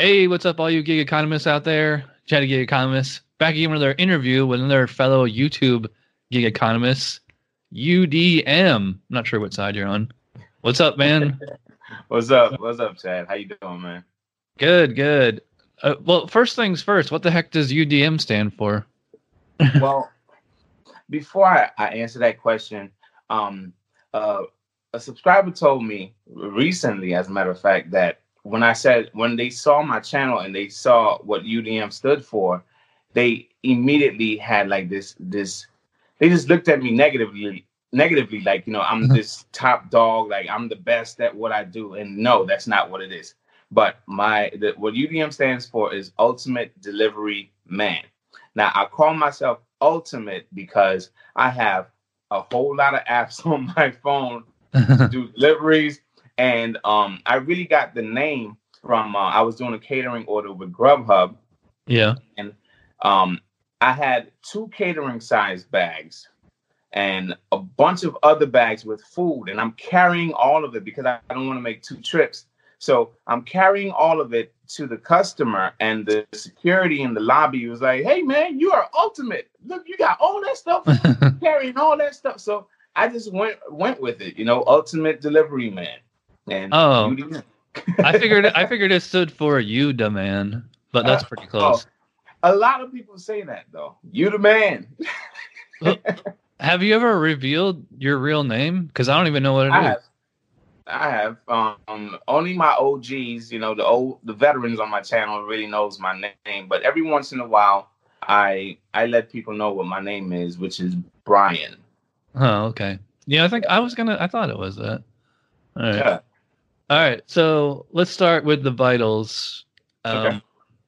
Hey, what's up, all you gig economists out there? Chatty gig economists back again with another interview with another fellow YouTube gig economist, UDM. I'm not sure what side you're on. What's up, man? What's up? What's up, Chad? How you doing, man? Good, good. Uh, well, first things first. What the heck does UDM stand for? well, before I, I answer that question, um, uh, a subscriber told me recently, as a matter of fact, that when I said when they saw my channel and they saw what UDM stood for, they immediately had like this this they just looked at me negatively negatively like you know i'm Mhm. this top dog like i'm the best at what i do and no that's not what it is but my the, what udm stands for is ultimate delivery man now i call myself ultimate because i have a whole lot of apps on my phone to do deliveries and um i really got the name from uh, i was doing a catering order with grubhub yeah. And um, I had two catering size bags and a bunch of other bags with food, and I'm carrying all of it because I, I don't want to make two trips. So I'm carrying all of it to the customer, and the security in the lobby was like, "Hey, man, you are ultimate. Look, you got all that stuff, carrying all that stuff." So I just went went with it, you know, ultimate delivery man. And Oh. I figured I figured it stood for you, the man, but that's pretty close. a lot of people say that though. You the man. Have you ever revealed your real name? Because I don't even know what it is. I have. I have. Um, only my OGs, you know, the old, the veterans on my channel really knows my name. But every once in a while, I I let people know what my name is, which is Brian. Oh, okay. Yeah, I think I was gonna. I thought it was that. All right. Yeah. All right. So let's start with the vitals. Um, Okay.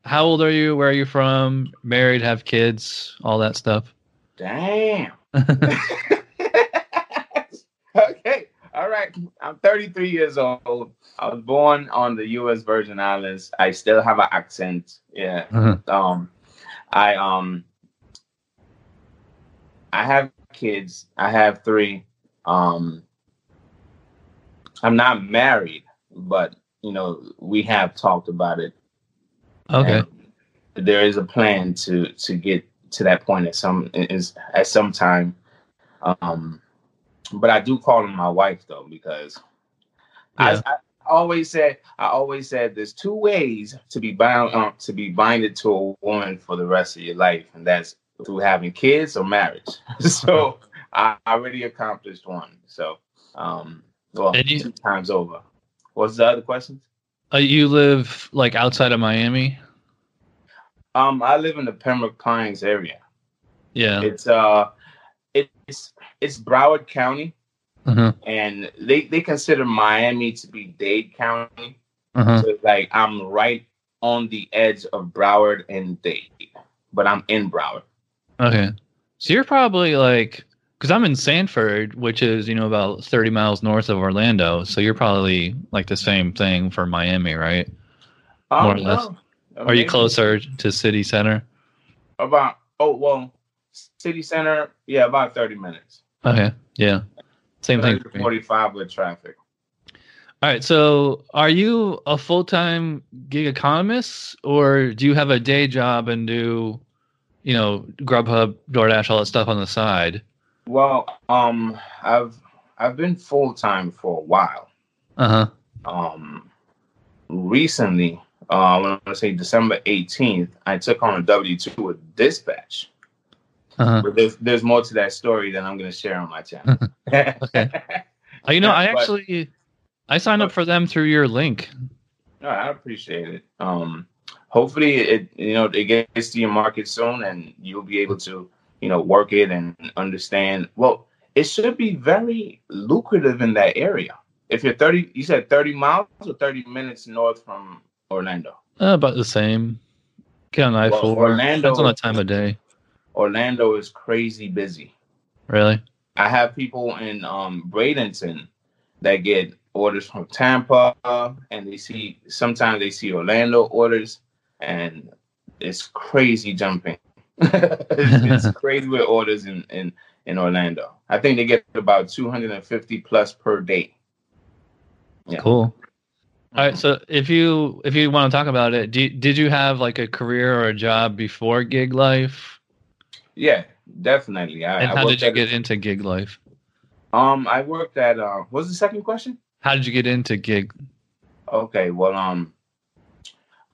How old are you? Where are you from? Married? Have kids? All that stuff. Damn. okay. All right. I'm 33 years old. I was born on the U.S. Virgin Islands. I still have an accent. Yeah. Uh-huh. um i um i have kids i have three um i'm not married but you know we have talked about it Okay. There is a plan to to get to that point at some is at some time um but i do call her my wife though because Yeah. I, I always said I always said there's two ways to be bound um, to be binded to a woman for the rest of your life, and that's through having kids or marriage. so I already accomplished one. So um well you- two times over. What's the other questions? Uh, you live like outside of Miami? Um I live in the Pembroke Pines area. Yeah. It's uh it's it's Broward County Uh-huh. and they, they consider Miami to be Dade County. Uh-huh. So it's like I'm right on the edge of Broward and Dade, but I'm in Broward. Okay. So you're probably like, because I'm in Sanford, which is you know about 30 miles north of Orlando. So you're probably like the same thing for Miami, right? Oh, More or less. no. Are you closer to city center? About oh well, city center. Yeah, about thirty minutes. Okay. Yeah. Same thing. to for me. Forty-five with traffic. All right. So are you a full time gig economist or do you have a day job and do, you know, Grubhub, DoorDash, all that stuff on the side? Well, um, I've I've been full time for a while. Uh huh. Um, recently, uh, when I want to say December eighteenth, I took on a W two with Dispatch. Uh huh. But there's there's more to that story than I'm going to share on my channel. Okay. Uh, you know, I actually, I signed up for them through your link. No, I appreciate it. Um, hopefully, it you know it gets to your market soon, and you'll be able to you know work it and understand. Well, it should be very lucrative in that area. If you're thirty, you said thirty miles or thirty minutes north from Orlando. Uh, about the same. Get on I Well. Orlando- Depends on the time of day. Orlando is crazy busy. Really? I have people in um, Bradenton that get orders from Tampa, and they see sometimes they see Orlando orders, and it's crazy jumping. It's, it's crazy with orders in, in in Orlando. I think they get about 250 plus per day. Yeah. Cool. All right. So if you if you want to talk about it, do, did you have like a career or a job before gig life? Yeah, definitely. I, And how worked did you at- get into gig life? Um, I worked at. Uh, what's the second question? How did you get into gig? Okay, well, um,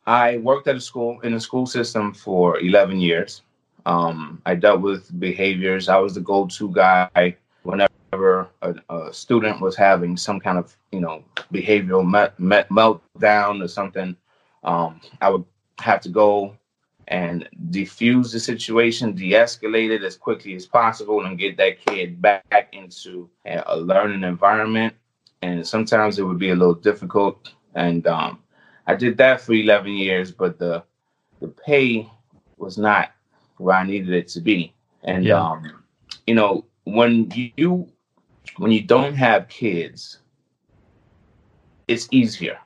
I worked at a school in the school system for 11 years. Um, I dealt with behaviors. I was the go-to guy whenever a, a student was having some kind of, you know, behavioral meltdown or something. Um, I would have to go and defuse the situation, de-escalate it as quickly as possible, and get that kid back into a, a learning environment. And sometimes it would be a little difficult and um, I did that for 11 years, but the the pay was not where I needed it to be. And Yeah. um, you know, when you when you don't have kids, it's easier.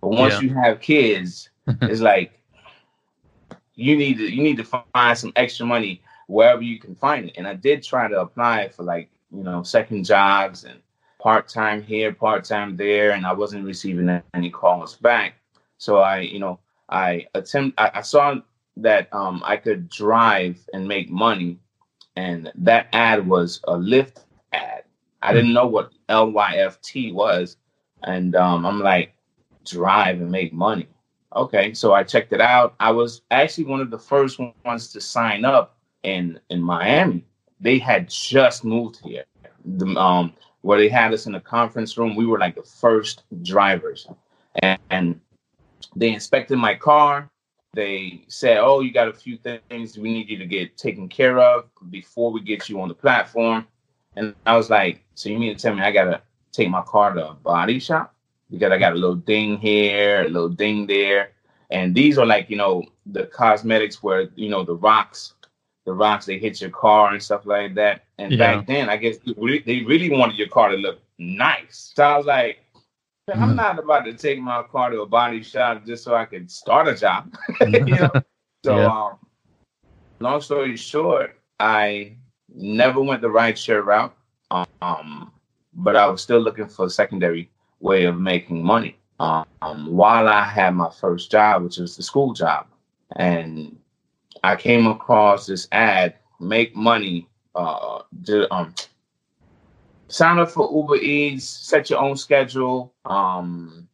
But once Yeah. you have kids, it's like you need to you need to find some extra money wherever you can find it. And I did try to apply for like you know second jobs and part time here, part time there, and I wasn't receiving any calls back. So I, you know, I attempt. I, I saw that um, I could drive and make money, and that ad was a Lyft ad. I didn't know what LYFT was, and um, I'm like, drive and make money. Okay, so I checked it out. I was actually one of the first ones to sign up in in Miami. They had just moved here. The, um, where they had us in a conference room. We were like the first drivers, and, and they inspected my car. They said, "Oh, you got a few things we need you to get taken care of before we get you on the platform." And I was like, "So you mean to tell me I gotta take my car to a body shop because I got a little ding here, a little ding there?" And these are like, you know, the cosmetics where you know the rocks the rocks they hit your car and stuff like that. And Yeah. back then, I guess they really- they really wanted your car to look nice. So I was like, "Man, I'm not about to take my car to a body shop just so I can start a job. you know? So, Yeah. um, long story short, I never went the ride share route, um, but I was still looking for a secondary way of making money. Um, while I had my first job, which was the school job, and I came across this ad: make money. Uh, do, um, sign up for Uber Eats, set your own schedule. Um,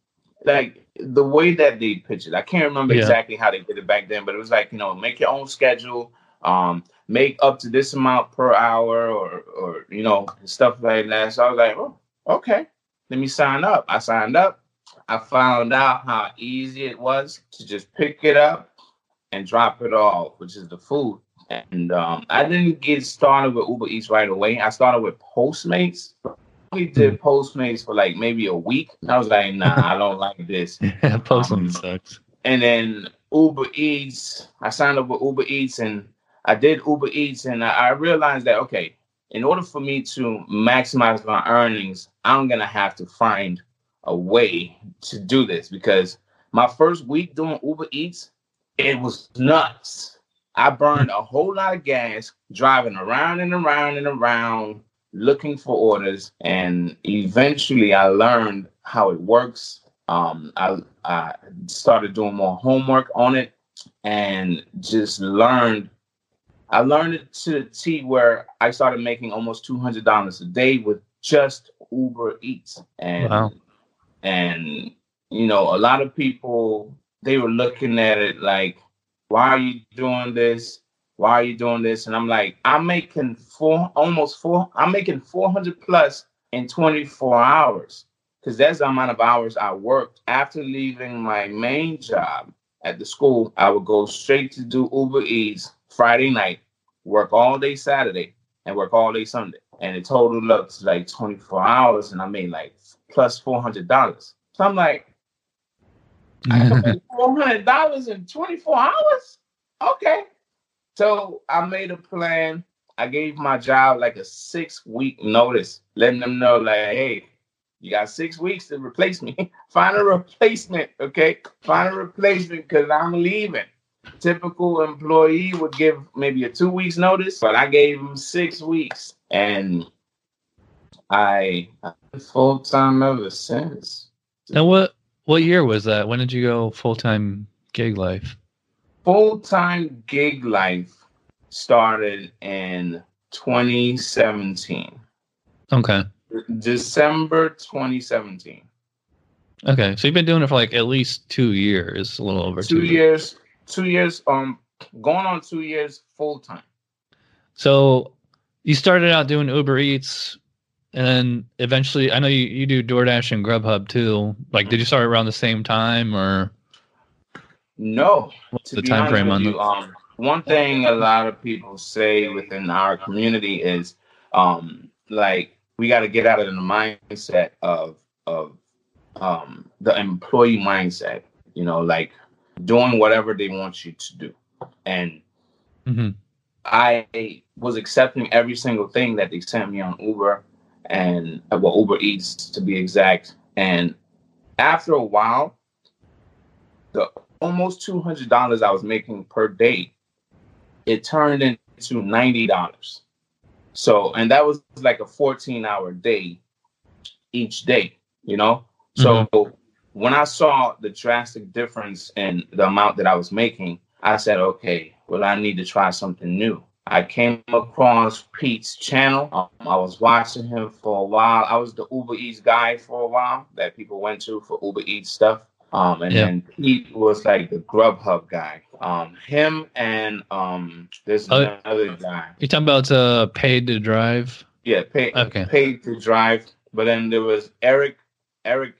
like the way that they pitch it, I can't remember Yeah. exactly how they did it back then, but it was like you know, make your own schedule. Um, make up to this amount per hour, or or you know, stuff like that. So I was like, oh, okay, let me sign up. I signed up. I found out how easy it was to just pick it up and drop it off, which is the food. And um, I didn't get started with Uber Eats right away. I started with Postmates. We did Postmates for like maybe a week. I was like, nah, I don't like this. Postmates Um, sucks. And then Uber Eats, I signed up with Uber Eats and I did Uber Eats and I, I realized that, okay, in order for me to maximize my earnings, I'm going to have to find a way to do this because my first week doing Uber Eats, it was nuts. I burned a whole lot of gas driving around and around and around looking for orders. And eventually I learned how it works. Um, I, I started doing more homework on it and just learned. I learned it to the T where I started making almost two hundred dollars a day with just Uber Eats, and Wow. and you know a lot of people they were looking at it like, why are you doing this? Why are you doing this? And I'm like, I'm making four, almost four. I'm making four hundred plus in 24 hours because that's the amount of hours I worked after leaving my main job at the school. I would go straight to do Uber Eats Friday night, work all day Saturday, and work all day Sunday. And it totaled up to like 24 hours, and I made like plus $400. So I'm like, I can make $400 in 24 hours? Okay. So I made a plan. I gave my job like a six week notice, letting them know, like, hey, you got six weeks to replace me. Find a replacement, okay? Find a replacement because I'm leaving. Typical employee would give maybe a two weeks notice, but I gave him six weeks, and I full time ever since. And what What year was that? When did you go full time gig life? Full time gig life started in 2017. Okay. December 2017. Okay. So you've been doing it for like at least two years, a little over Two years. Two years. Um, going on two years full time. So you started out doing Uber Eats, and then eventually, I know you, you do DoorDash and Grubhub too. Like, did you start around the same time, or No. what's the time frame on you, um, one thing a lot of people say within our community is, um, like we got to get out of the mindset of of um, the employee mindset. You know, like doing whatever they want you to do, and Mhm. I was accepting every single thing that they sent me on Uber and well Uber Eats to be exact. And after a while, the almost two hundred dollars I was making per day, it turned into ninety dollars. So and that was like a fourteen hour day each day, you know. So mm-hmm. when I saw the drastic difference in the amount that I was making, I said, okay, well, I need to try something new. I came across Pete's channel. Um, I was watching him for a while. I was the Uber Eats guy for a while that people went to for Uber Eats stuff. Um, and then Pete was like the Grubhub guy. Um, him and um, there's Oh. another guy. You're talking about uh, paid to drive. Yeah, paid. Okay. paid to drive. But then there was Eric. Eric.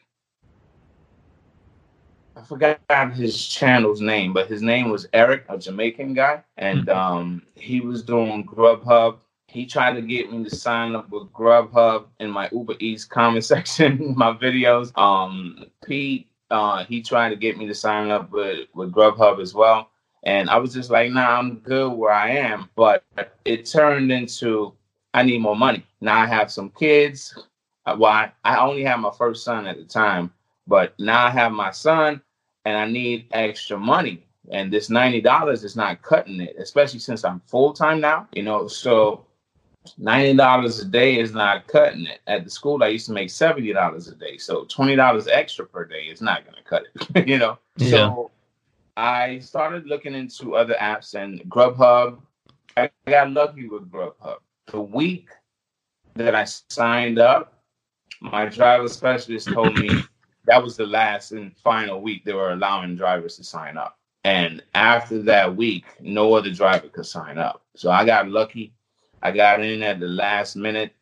I forgot his channel's name, but his name was Eric, a Jamaican guy, and Mhm. um, he was doing Grubhub. He tried to get me to sign up with Grubhub in my Uber Eats comment section, my videos. Um, Pete, uh, he tried to get me to sign up with with Grubhub as well, and I was just like, "Nah, I'm good where I am." But it turned into I need more money. Now I have some kids. Uh, Well, I, I only had my first son at the time, but now I have my son and I need extra money. And this $90 is not cutting it, especially since I'm full time now, you know. So $90 a day is not cutting it. At the school, I used to make $70 a day. So $20 extra per day is not going to cut it, you know. Yeah. So I started looking into other apps and Grubhub. I got lucky with Grubhub. The week that I signed up, my driver specialist told me that was the last and final week they were allowing drivers to sign up. And after that week, no other driver could sign up. So I got lucky. I got in at the last minute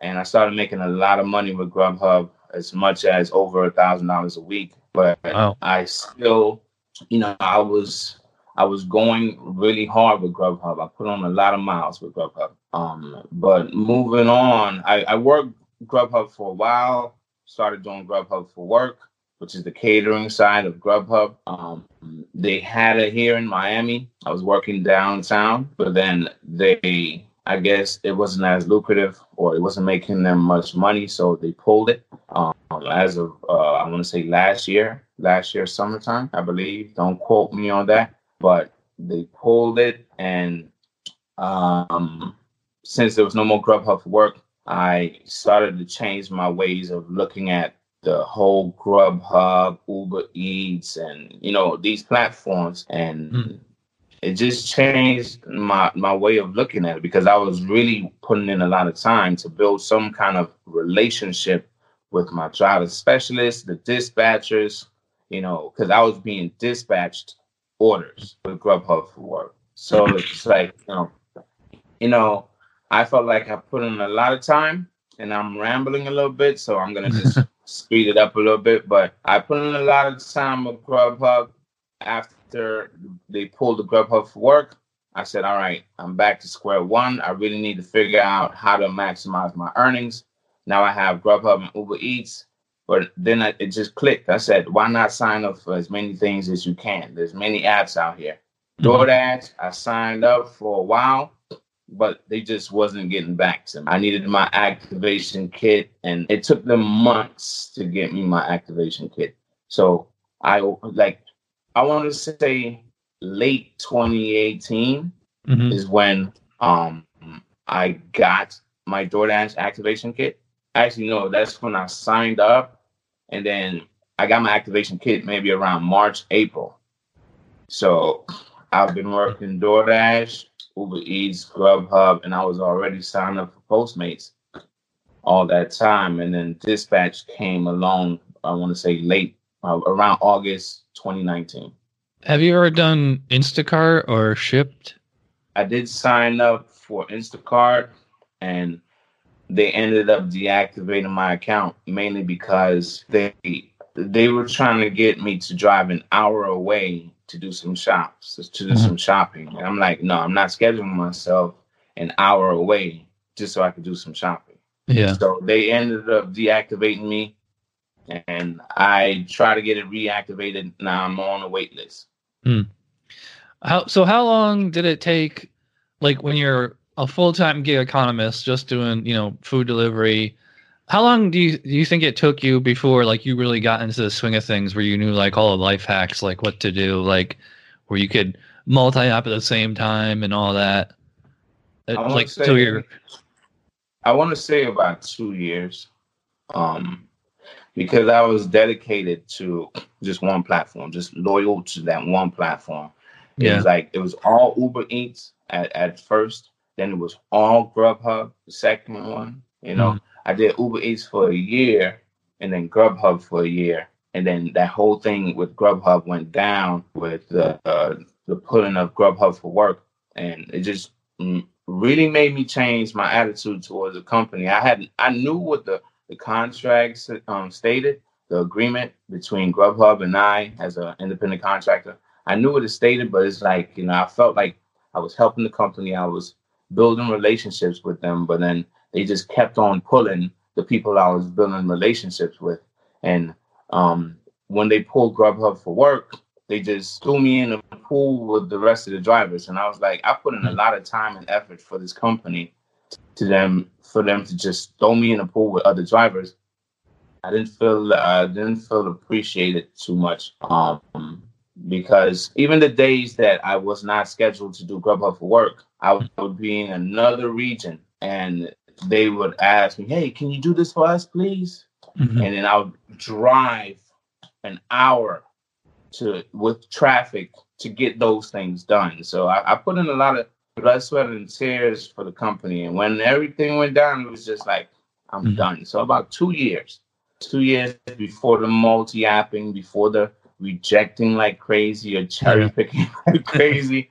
and I started making a lot of money with Grubhub, as much as over a thousand dollars a week. But Wow. I still, you know, I was I was going really hard with Grubhub. I put on a lot of miles with Grubhub. Um, but moving on, I, I worked Grubhub for a while. Started doing Grubhub for work, which is the catering side of Grubhub. Um, they had it here in Miami. I was working downtown, but then they, I guess, it wasn't as lucrative or it wasn't making them much money, so they pulled it. Um, as of uh, I want to say last year, last year summertime, I believe. Don't quote me on that, but they pulled it, and um, since there was no more Grubhub for work, I started to change my ways of looking at the whole Grubhub, Uber Eats, and you know these platforms, and Mm. it just changed my my way of looking at it because I was really putting in a lot of time to build some kind of relationship with my driver specialists, the dispatchers, you know, because I was being dispatched orders with Grubhub for work. So it's like, you know, you know, I felt like I put in a lot of time and I'm rambling a little bit, so I'm gonna just speed it up a little bit. But I put in a lot of time with Grubhub after they pulled the Grubhub for work. I said, all right, I'm back to square one. I really need to figure out how to maximize my earnings. Now I have Grubhub and Uber Eats. But then I, it just clicked. I said, why not sign up for as many things as you can? There's many apps out here. Mhm. DoorDash, I signed up for a while, but they just wasn't getting back to me. I needed my activation kit, and it took them months to get me my activation kit. So I like, I want to say late 2018 Mhm. is when um I got my DoorDash activation kit. Actually, no, that's when I signed up, and then I got my activation kit maybe around March, April. So I've been working DoorDash, Uber Eats, Grubhub, and I was already signed up for Postmates all that time. And then Dispatch came along, I want to say late, uh, around August 2019. Have you ever done Instacart or Shipt? I did sign up for Instacart and they ended up deactivating my account mainly because they they were trying to get me to drive an hour away to do some shops, to do mm-hmm. some shopping. And I'm like, no, I'm not scheduling myself an hour away just so I could do some shopping. Yeah. So they ended up deactivating me, and I try to get it reactivated. Now I'm on a wait list. Hmm. How so? How long did it take? Like when you're a full time gig economist, just doing you know food delivery. How long do you do you think it took you before like you really got into the swing of things where you knew like all the life hacks, like what to do, like where you could multi app at the same time and all that? Like so you're I want to say about two years, um, because I was dedicated to just one platform, just loyal to that one platform. Yeah. It was like it was all Uber Eats at, at first, then it was all Grubhub, the second one. You know, mm. I did Uber Eats for a year and then Grubhub for a year. And then that whole thing with Grubhub went down with the uh, the pulling of Grubhub for work, and it just really made me change my attitude towards the company. I had I knew what the the contracts um, stated, the agreement between Grubhub and I as an independent contractor. I knew what it stated, but it's like you know I felt like I was helping the company. I was building relationships with them, but then they just kept on pulling the people I was building relationships with. And um, when they pulled Grubhub for work, they just threw me in a pool with the rest of the drivers. And I was like, I put in a lot of time and effort for this company to them for them to just throw me in a pool with other drivers. I didn't feel I didn't feel appreciated too much. Um, because even the days that I was not scheduled to do Grubhub for work, I would be in another region and they would ask me, Hey, can you do this for us, please? Mm-hmm. And then I would drive an hour to with traffic to get those things done. So I, I put in a lot of blood, sweat, and tears for the company. And when everything went down, it was just like, I'm mm-hmm. done. So about two years, two years before the multi-apping, before the rejecting like crazy or cherry picking like crazy.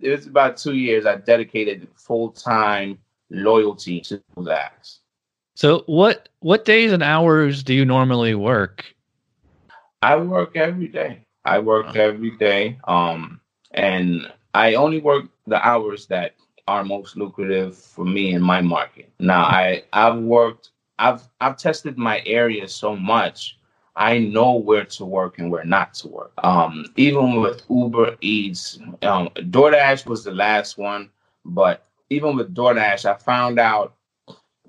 It was about two years I dedicated full time loyalty to that. So what what days and hours do you normally work? I work every day. I work every day. Um, and I only work the hours that are most lucrative for me in my market. Now I I've worked I've I've tested my area so much. I know where to work and where not to work. Um, even with Uber Eats, um, DoorDash was the last one, but even with DoorDash, I found out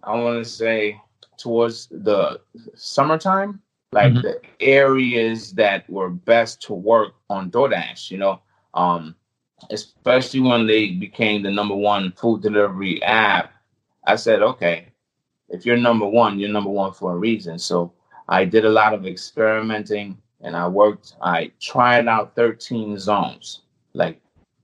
I want to say towards the summertime, like mm-hmm. the areas that were best to work on DoorDash, you know, um, especially when they became the number one food delivery app. I said, okay, if you're number one, you're number one for a reason. So I did a lot of experimenting and I worked, I tried out 13 zones, like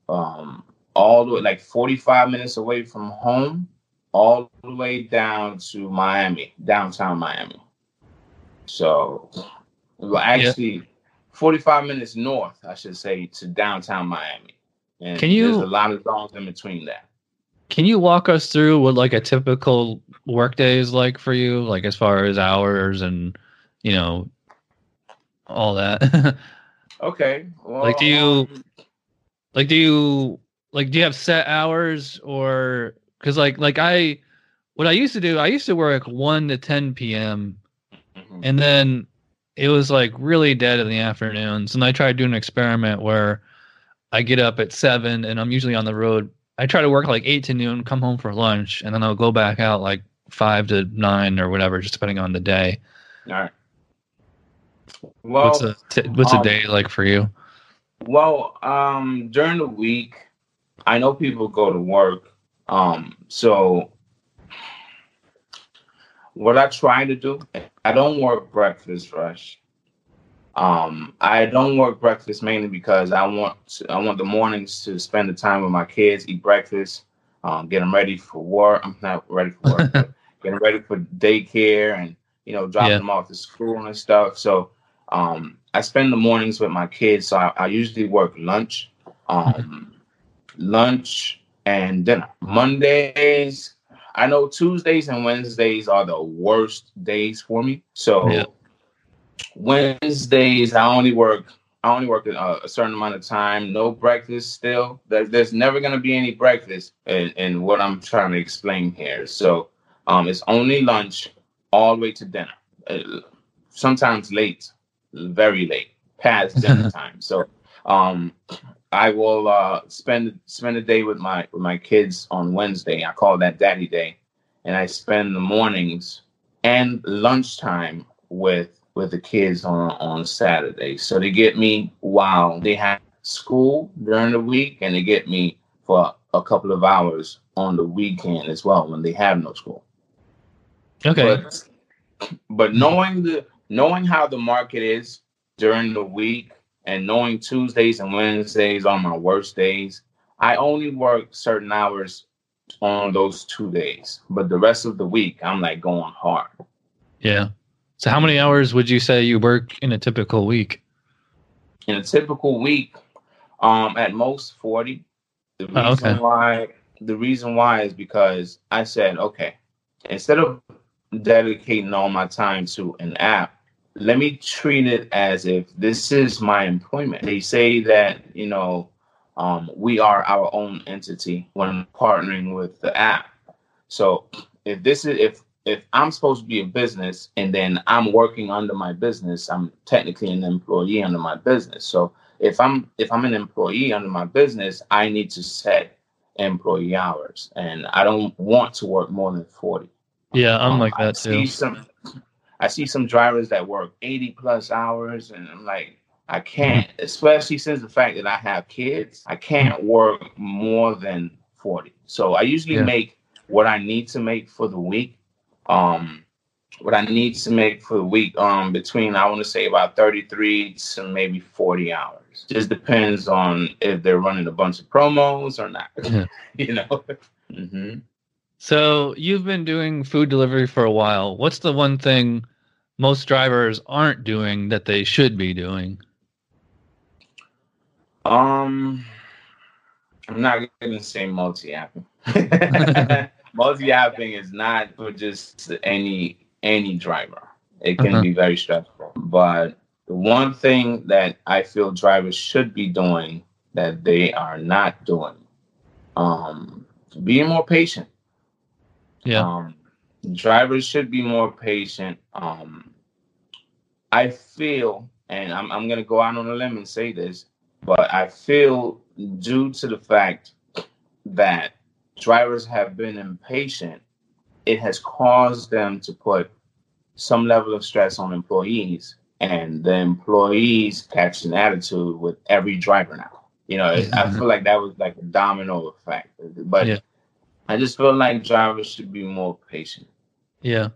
um, all the way, like 45 minutes away from home, all the way down to Miami, downtown Miami. So, well, actually, yeah. 45 minutes north, I should say, to downtown Miami. And can you, there's a lot of zones in between that. Can you walk us through what like a typical workday is like for you, like as far as hours and you know all that? okay. Well, like, do you um, like do you like do you have set hours or because like like I what I used to do, I used to work one to 10 p.m. Mm-hmm. And then it was like really dead in the afternoons. And I tried doing an experiment where I get up at seven and I'm usually on the road. I try to work like eight to noon, come home for lunch, and then I'll go back out like five to nine or whatever, just depending on the day. All right. Well, what's a t- what's um, a day like for you? Well, um, during the week, I know people go to work. Um, so what I try to do, I don't work breakfast rush. Um, I don't work breakfast mainly because I want to, I want the mornings to spend the time with my kids, eat breakfast, um, get them ready for work. I'm not ready for work, getting ready for daycare and you know dropping Yeah. them off to school and stuff. So um, I spend the mornings with my kids. So I, I usually work lunch, um, lunch and dinner. Mondays, I know Tuesdays and Wednesdays are the worst days for me. So Yeah. Wednesdays, I only work. I only work a, a certain amount of time. No breakfast. Still, there, there's never gonna be any breakfast. In, in what I'm trying to explain here. So, um, it's only lunch all the way to dinner. Uh, sometimes late, very late, past dinner time. So, um, I will uh, spend spend a day with my with my kids on Wednesday. I call that Daddy Day, and I spend the mornings and lunchtime with with the kids on on Saturday. So they get me while they have school during the week, and they get me for a couple of hours on the weekend as well when they have no school. Okay. But but knowing the knowing how the market is during the week and knowing Tuesdays and Wednesdays are my worst days, I only work certain hours on those two days. But the rest of the week I'm like going hard. yeah. So how many hours would you say you work in a typical week? In a typical week, um at most 40. The reason Oh, okay. why the reason why is because I said, okay, instead of dedicating all my time to an app, let me treat it as if this is my employment. They say that, you know, um, we are our own entity when partnering with the app. So if this is if if I'm supposed to be a business and then I'm working under my business, I'm technically an employee under my business. So if I'm if I'm an employee under my business, I need to set employee hours and I don't want to work more than 40. Yeah, I'm Um, like I that see too. some I see some drivers that work 80 plus hours and I'm like I can't, especially since the fact that I have kids, I can't work more than 40. So I usually Yeah. make what I need to make for the week. Um what I need to make for the week um between I want to say about 33 to maybe 40 hours. Just depends on if they're running a bunch of promos or not. Yeah. you know. hmm So you've been doing food delivery for a while. What's the one thing most drivers aren't doing that they should be doing? Um, I'm not gonna say multi-apping. multi-apping is not for just any any driver. It can Uh-huh. be very stressful. But the one thing that I feel drivers should be doing that they are not doing, um, being more patient. Yeah. Um, drivers should be more patient. Um, I feel, and I'm, I'm going to go out on a limb and say this, but I feel due to the fact that drivers have been impatient, it has caused them to put some level of stress on employees, and the employees catch an attitude with every driver now. You know, I feel like that was like a domino effect. But Yeah. I just feel like drivers should be more patient. Yeah.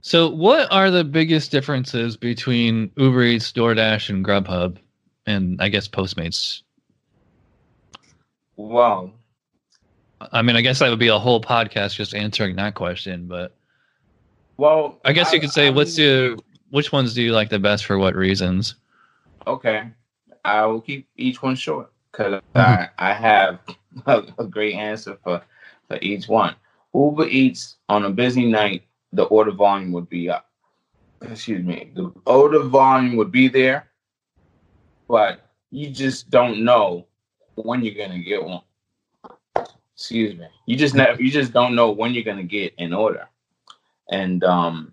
So what are the biggest differences between Uber Eats, DoorDash, and Grubhub, and I guess Postmates? Well, I mean, I guess that would be a whole podcast just answering that question, but well, I guess you could say, I what's the which ones do you like the best for what reasons? Okay, I will keep each one short because Mm-hmm. I, I have a, a great answer for, for each one. Uber Eats on a busy night, the order volume would be up. Excuse me, the order volume would be there, but you just don't know when you're gonna get one. Excuse me, you just never, you just don't know when you're gonna get an order, and um,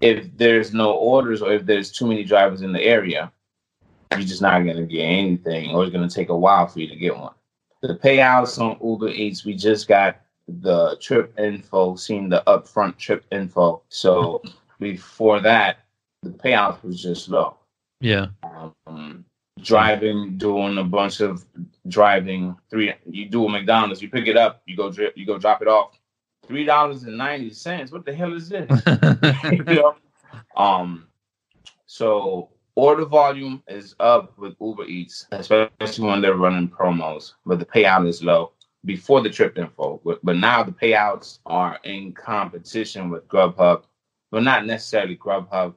if there's no orders or if there's too many drivers in the area, you're just not gonna get anything, or it's gonna take a while for you to get one. The payouts on Uber Eats, we just got the trip info, seeing the upfront trip info. So before that, the payout was just low. Yeah. Um, driving, doing a bunch of driving. Three, you do a McDonald's, you pick it up, you go drip, you go drop it off. Three dollars and ninety cents. What the hell is this? you know? Um, so order volume is up with Uber Eats, especially when they're running promos, but the payout is low before the trip info. But, but now the payouts are in competition with Grubhub, but not necessarily Grubhub.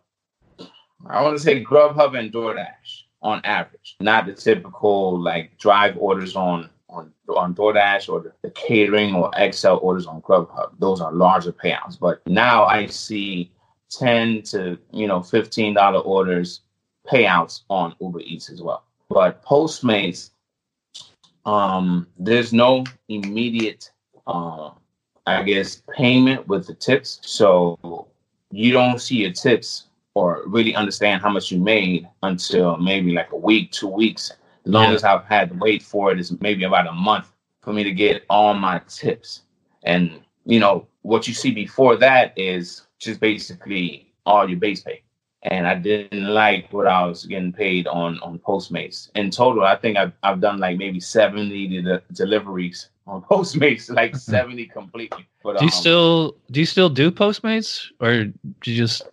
I want to say Grubhub and DoorDash on average, not the typical like drive orders on on on DoorDash or the, the catering or XL orders on Grubhub. Those are larger payouts. But now I see ten to you know fifteen dollar orders payouts on Uber Eats as well. But Postmates, um, there's no immediate, uh, I guess, payment with the tips. So you don't see your tips or really understand how much you made until maybe like a week, two weeks. The longest yeah. I've had to wait for it is maybe about a month for me to get all my tips. And you know what you see before that is just basically all your base pay and I didn't like what I was getting paid on on Postmates. In total, I think I've I've done like maybe seventy de- deliveries on Postmates, like hmm. seventy completely. But do you um, still do you still do Postmates, or do you just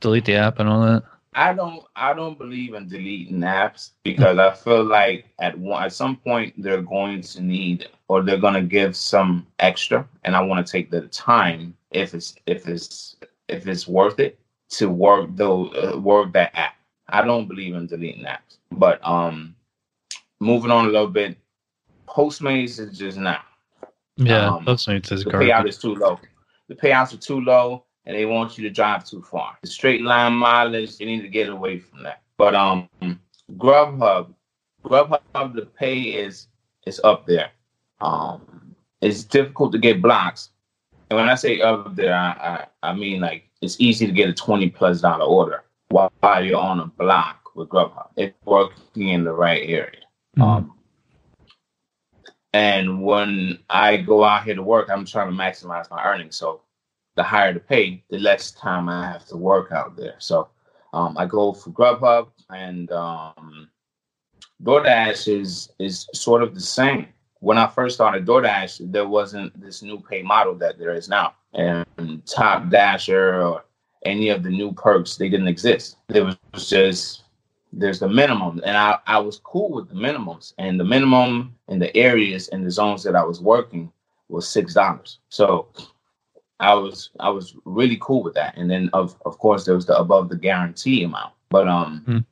delete the app and all that? I don't I don't believe in deleting apps because I feel like at one at some point they're going to need or they're going to give some extra, and I want to take the time if it's if it's if it's worth it to work though uh, work that app. I don't believe in deleting apps. But um moving on a little bit, Postmates is just not. Yeah, um, Postmates is the garbage. payout is too low. The payouts are too low and they want you to drive too far. The straight line mileage, you need to get away from that. But um Grubhub, Grubhub the pay is is up there. Um it's difficult to get blocks. And when I say up there, I, I, I mean like it's easy to get a 20 plus dollar order while you're on a block with Grubhub. It's working in the right area. Mm-hmm. Um, and when I go out here to work, I'm trying to maximize my earnings. So the higher the pay, the less time I have to work out there. So um, I go for Grubhub and um, DoorDash is is sort of the same. When I first started DoorDash, there wasn't this new pay model that there is now and Top Dasher or any of the new perks, they didn't exist. It was just there's the minimum, and I, I was cool with the minimums. And the minimum in the areas and the zones that I was working was six dollars. So I was I was really cool with that. And then of of course there was the above the guarantee amount. But um mm.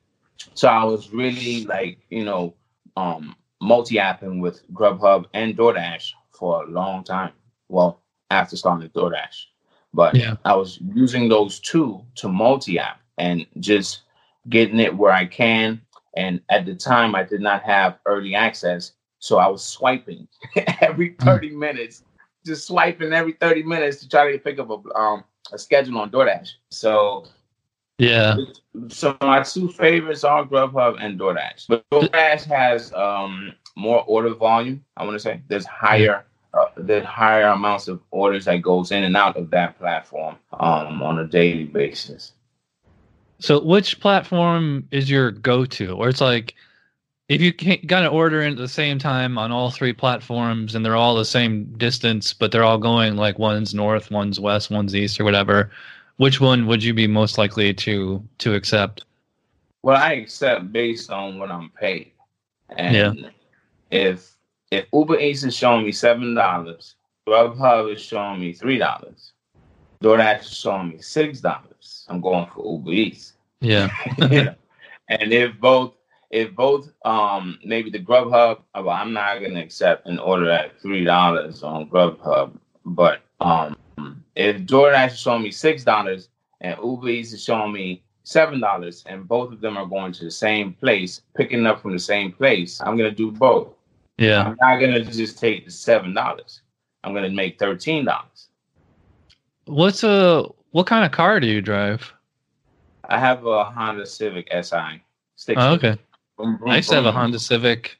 so I was really like, you know, um multi-apping with Grubhub and DoorDash for a long time. Well, after starting DoorDash. But yeah. I was using those two to multi app and just getting it where I can. And at the time, I did not have early access. So I was swiping every hmm. 30 mm. minutes, just swiping every 30 minutes to try to pick up a, um, a schedule on DoorDash. So, yeah. So my two favorites are Grubhub and DoorDash. But DoorDash has um, more order volume, I want to say. There's higher uh, the higher amounts of orders that goes in and out of that platform um, on a daily basis. So, which platform is your go-to? Or it's like, if you got an order in at the same time on all three platforms and they're all the same distance, but they're all going like one's north, one's west, one's east, or whatever, which one would you be most likely to to accept? Well, I accept based on what I'm paid, and yeah. if if Uber Eats is showing me seven dollars, Grubhub is showing me three dollars, DoorDash is showing me six dollars, I'm going for Uber Eats. Yeah. and if both if both um maybe the Grubhub, well, I'm not gonna accept an order at three dollars on Grubhub, but um if DoorDash is showing me six dollars and Uber Eats is showing me seven dollars and both of them are going to the same place, picking up from the same place, I'm gonna do both. Yeah. I'm not gonna just take the seven dollars. I'm gonna make thirteen dollars. What's a what kind of car do you drive? I have a Honda Civic Si. Oh, okay. Boom, boom, I used to have a Honda Civic,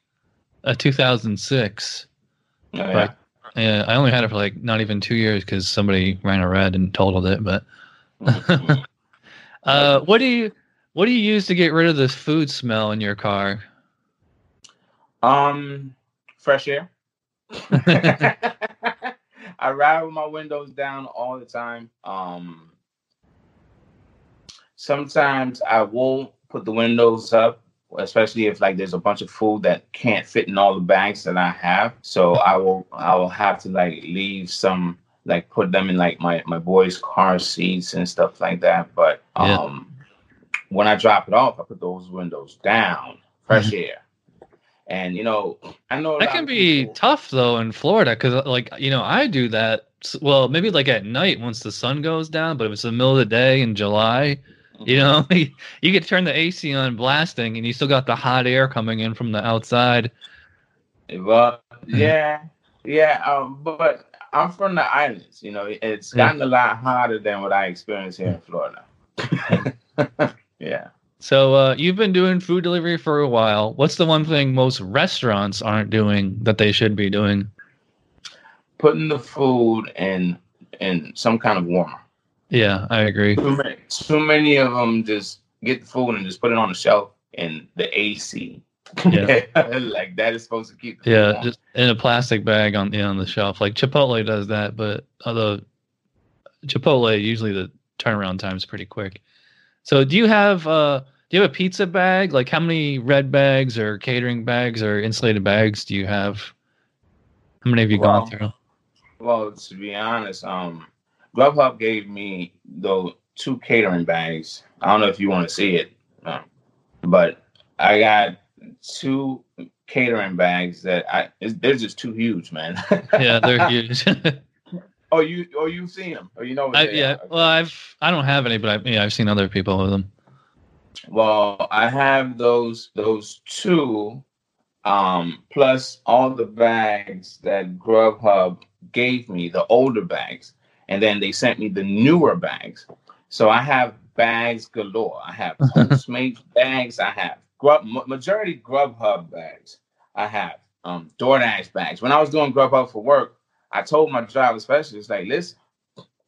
a 2006. Oh, yeah. Yeah, I only had it for like not even two years because somebody ran a red and totaled it. But uh, what do you what do you use to get rid of this food smell in your car? Um, fresh air. I ride with my windows down all the time. Um, sometimes I will put the windows up, especially if like there's a bunch of food that can't fit in all the bags that I have. So I will I will have to like leave some like put them in like my my boys' car seats and stuff like that. But Yeah. um when I drop it off, I put those windows down, fresh air. And you know, I know That can be people- tough though in Florida because, like, you know, I do that. Well, maybe like at night once the sun goes down, but if it's the middle of the day in July, you know, you could turn the AC on blasting and you still got the hot air coming in from the outside. Well, yeah, yeah, um, but I'm from the islands. You know, it's Yeah. gotten a lot hotter than what I experienced here in Florida. yeah. So uh, you've been doing food delivery for a while. What's the one thing most restaurants aren't doing that they should be doing? Putting the food in in some kind of warmer. Yeah, I agree. Too many, too many of them just get the food and just put it on the shelf in the AC. Yeah. like that is supposed to keep. Yeah, warm. just in a plastic bag on yeah, on the shelf. Like Chipotle does that, but although Chipotle usually the turnaround time is pretty quick. So do you have uh do you have a pizza bag? Like how many red bags or catering bags or insulated bags do you have? How many have you Well, gone through? Well, to be honest, um, Grubhub gave me those two catering bags. I don't know if you want to see it, um, but I got two catering bags that I it's, they're just too huge, man. Yeah, they're huge. oh, you oh you've seen them? Oh, you know I, yeah, are. well, I've I don't have any, but I, yeah, I've seen other people with them. Well, I have those those two, um, plus all the bags that Grubhub gave me, the older bags, and then they sent me the newer bags. So I have bags galore. I have Postmates bags. I have Grub ma- majority Grubhub bags. I have um DoorDash bags. When I was doing Grubhub for work, I told my driver specialist, like, listen,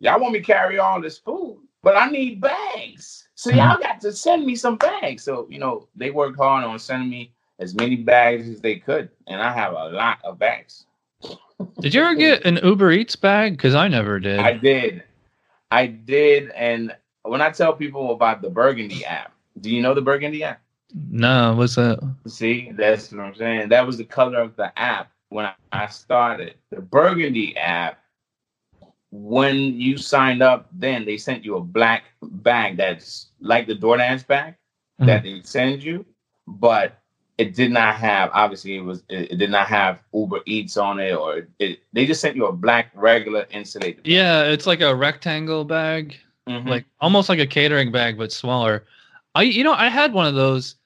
y'all want me to carry all this food, but I need bags. So y'all got to send me some bags. So, you know, they worked hard on sending me as many bags as they could. And I have a lot of bags. Did you ever get an Uber Eats bag? Because I never did. I did. I did. And when I tell people about the Burgundy app, do you know the Burgundy app? no, what's that? See, that's what I'm saying. That was the color of the app when I- I started. The Burgundy app, when you signed up, then they sent you a black bag that's like the DoorDash bag that mm-hmm. they send you, but it did not have obviously it was it, it did not have Uber Eats on it or it, they just sent you a black regular insulated. bag. Yeah, it's like a rectangle bag. Mhm. like almost like a catering bag but smaller. I you know I had one of those.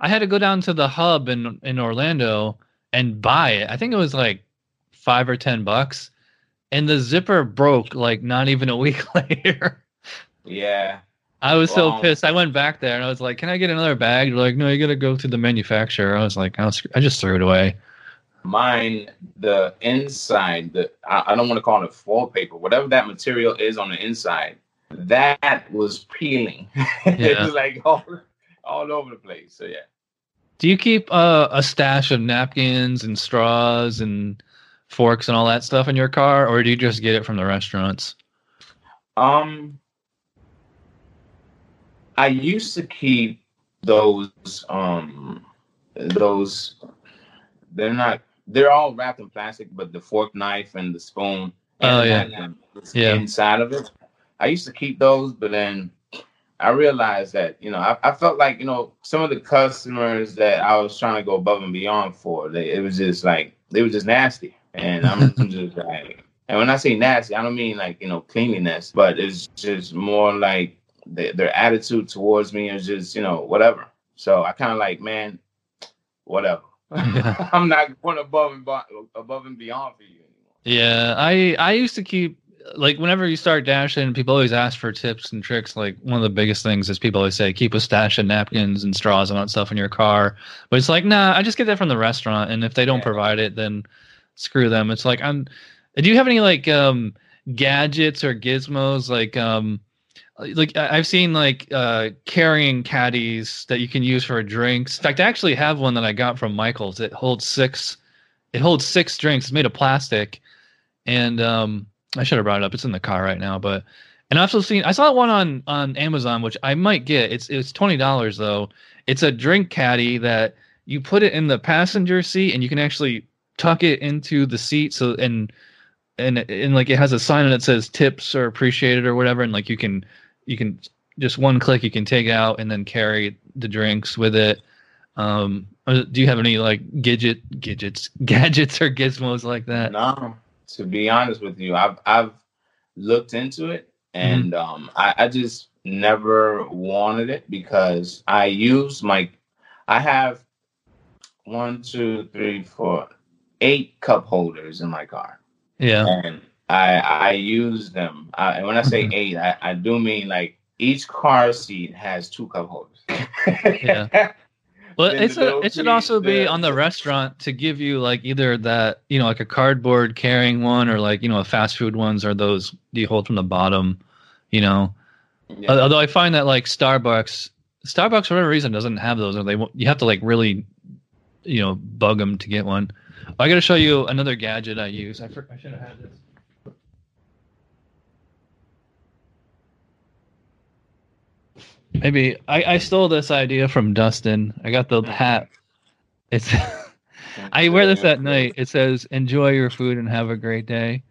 I had to go down to the hub in in Orlando and buy it. I think it was like five or ten bucks, and the zipper broke like not even a week later. yeah. I was so pissed. I went back there and I was like, "Can I get another bag?" They're like, "No, you got to go to the manufacturer." I was like, I, was, I just threw it away. Mine, the inside, the I, I don't want to call it foil paper, whatever that material is on the inside, that was peeling. it was like all, all over the place. So yeah. Do you keep uh, a stash of napkins and straws and forks and all that stuff in your car, or do you just get it from the restaurants? Um, I used to keep those. Um, those. They're not. They're all wrapped in plastic, but the fork, knife, and the spoon. And Oh, yeah. Yeah. Inside of it, I used to keep those, but then I realized that you know I, I felt like you know some of the customers that I was trying to go above and beyond for, they it was just like they were just nasty, and I'm just like. And when I say nasty, I don't mean like you know cleanliness, but it's just more like the, their attitude towards me is just you know whatever. So I kind of like, man, whatever. I'm not going above and bo- above and beyond for you anymore. Yeah, I I used to keep like whenever you start dashing, people always ask for tips and tricks. Like one of the biggest things is people always say keep a stash of napkins and straws and all that stuff in your car. But it's like, nah, I just get that from the restaurant, and if they don't Yeah. provide it, then screw them. It's like I'm. Do you have any like um gadgets or gizmos like um like I've seen like uh carrying caddies that you can use for drinks. In fact, I actually have one that I got from Michaels. It holds six. It holds six drinks. It's made of plastic, and um I should have brought it up. It's in the car right now, but And I've also seen I saw one on on Amazon, which I might get. It's it's twenty dollars though. It's a drink caddy that you put it in the passenger seat and you can actually tuck it into the seat so and and and like it has a sign and it says tips are appreciated or whatever and like you can you can just one click you can take out and then carry the drinks with it um uh, do you have any like gadget gadgets gadgets or gizmos like that No, to be honest with you, I've I've looked into it and Mm-hmm. um I, I just never wanted it because I use my I have one, two, three, four, eight cup holders in my car. yeah And I I use them. Uh, and when I say Mhm. eight, I, I do mean like each car seat has two cup holders. Yeah. Well, it's a, it should also be on the restaurant to give you like either that you know like a cardboard carrying one or like you know a fast food ones or those you hold from the bottom, you know. Yeah. Although I find that like Starbucks, Starbucks for whatever reason doesn't have those, or they won't- you have to like really, you know, bug them to get one. I got to show you another gadget I use. I, for, I should have had this. Maybe I, I stole this idea from Dustin. I got the hat. It's I wear this at night. It says "Enjoy your food and have a great day."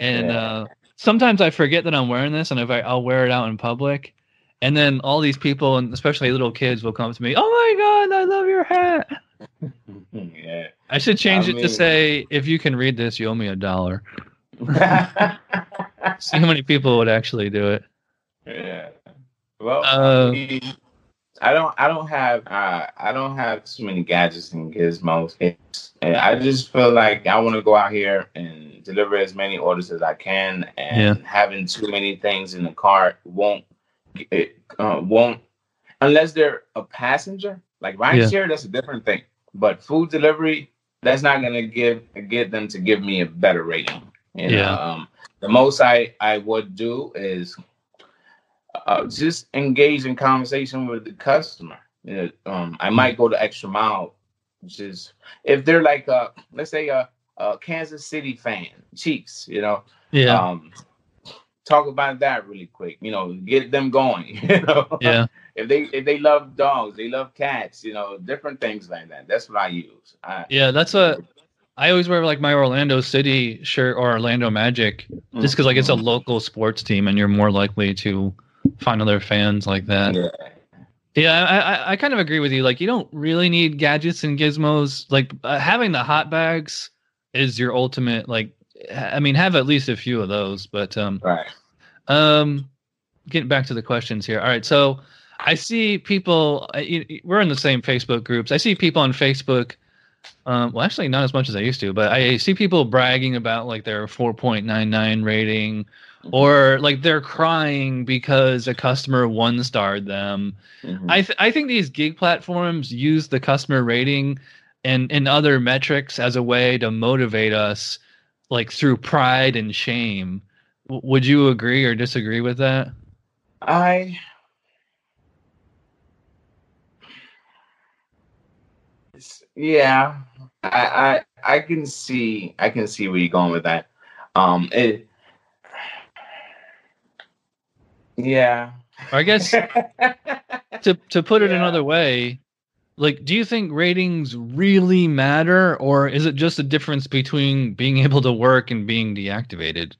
And Yeah. uh, sometimes I forget that I'm wearing this, and if I, I'll wear it out in public, and then all these people, and especially little kids, will come to me. Oh my god, I love your hat! yeah. I should change I it to say, "If you can read this, you owe me a dollar." See how many people would actually do it. yeah. Well, Uh, I, don't. I don't have. Uh, I don't have too many gadgets and gizmos. And I just feel like I want to go out here and deliver as many orders as I can, and having too many things in the cart won't. It uh, won't unless they're a passenger. Like ride Yeah. that's a different thing. But food delivery, that's not gonna give get them to give me a better rating. You know? Yeah. Um, the most I I would do is uh, just engage in conversation with the customer. You know, um, I might go the extra mile. Just if they're like, a, let's say a, a Kansas City fan, Chiefs. You know, Yeah, um, talk about that really quick. You know, get them going. You know, yeah. if they if they love dogs, they love cats. You know, different things like that. That's what I use. I, Yeah, that's a. I always wear like my Orlando City shirt or Orlando Magic, just because like it's a local sports team, and you're more likely to find other fans like that. yeah. Yeah, I, I I kind of agree with you. Like, you don't really need gadgets and gizmos. Like, uh, having the hot bags is your ultimate. Like, I mean, have at least a few of those. But um, right. um, getting back to the questions here. All right, so I see people. I- y- We're in the same Facebook groups. I see people on Facebook. Um, well, actually, not as much as I used to, but I see people bragging about like their 4.99 rating, or like they're crying because a customer one starred them. Mhm. I th- I think these gig platforms use the customer rating and and other metrics as a way to motivate us, like through pride and shame. W- would you agree or disagree with that? I yeah, I, I I can see I can see where you're going with that. Um, it, yeah. I guess to to put it Yeah. another way, like, do you think ratings really matter, or is it just a difference between being able to work and being deactivated,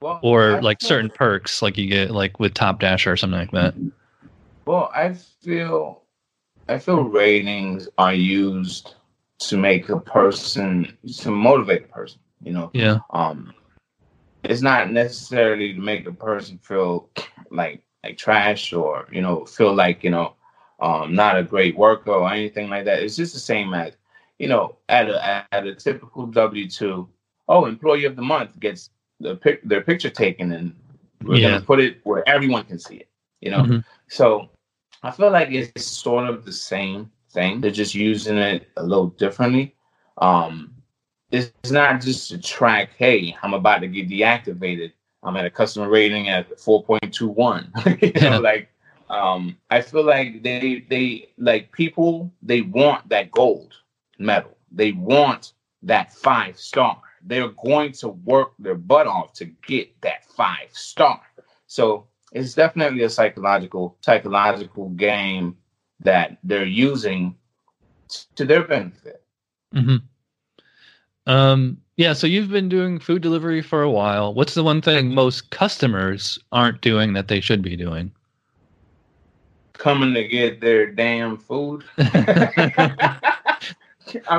well, or I like feel- certain perks, like you get like with Top Dasher or something like that? Well, I feel I feel ratings are used to make a person to motivate a person. You know, Yeah, um it's not necessarily to make the person feel like like trash or you know feel like you know um not a great worker or anything like that it's just the same as you know at a at a typical w2 oh employee of the month gets the pic their picture taken and we're Yeah. gonna put it where everyone can see it you know Mhm. so i feel like it's sort of the same thing they're just using it a little differently um it's not just to track, hey, I'm about to get deactivated. I'm at a customer rating at 4.21. you Yeah. know, like um I feel like they they like people they want that gold medal. They want that five star. They're going to work their butt off to get that five star. So it's definitely a psychological psychological game that they're using to their benefit. Mm-hmm. Um, yeah, so you've been doing food delivery for a while. What's the one thing most customers aren't doing that they should be doing? Coming to get their damn food. I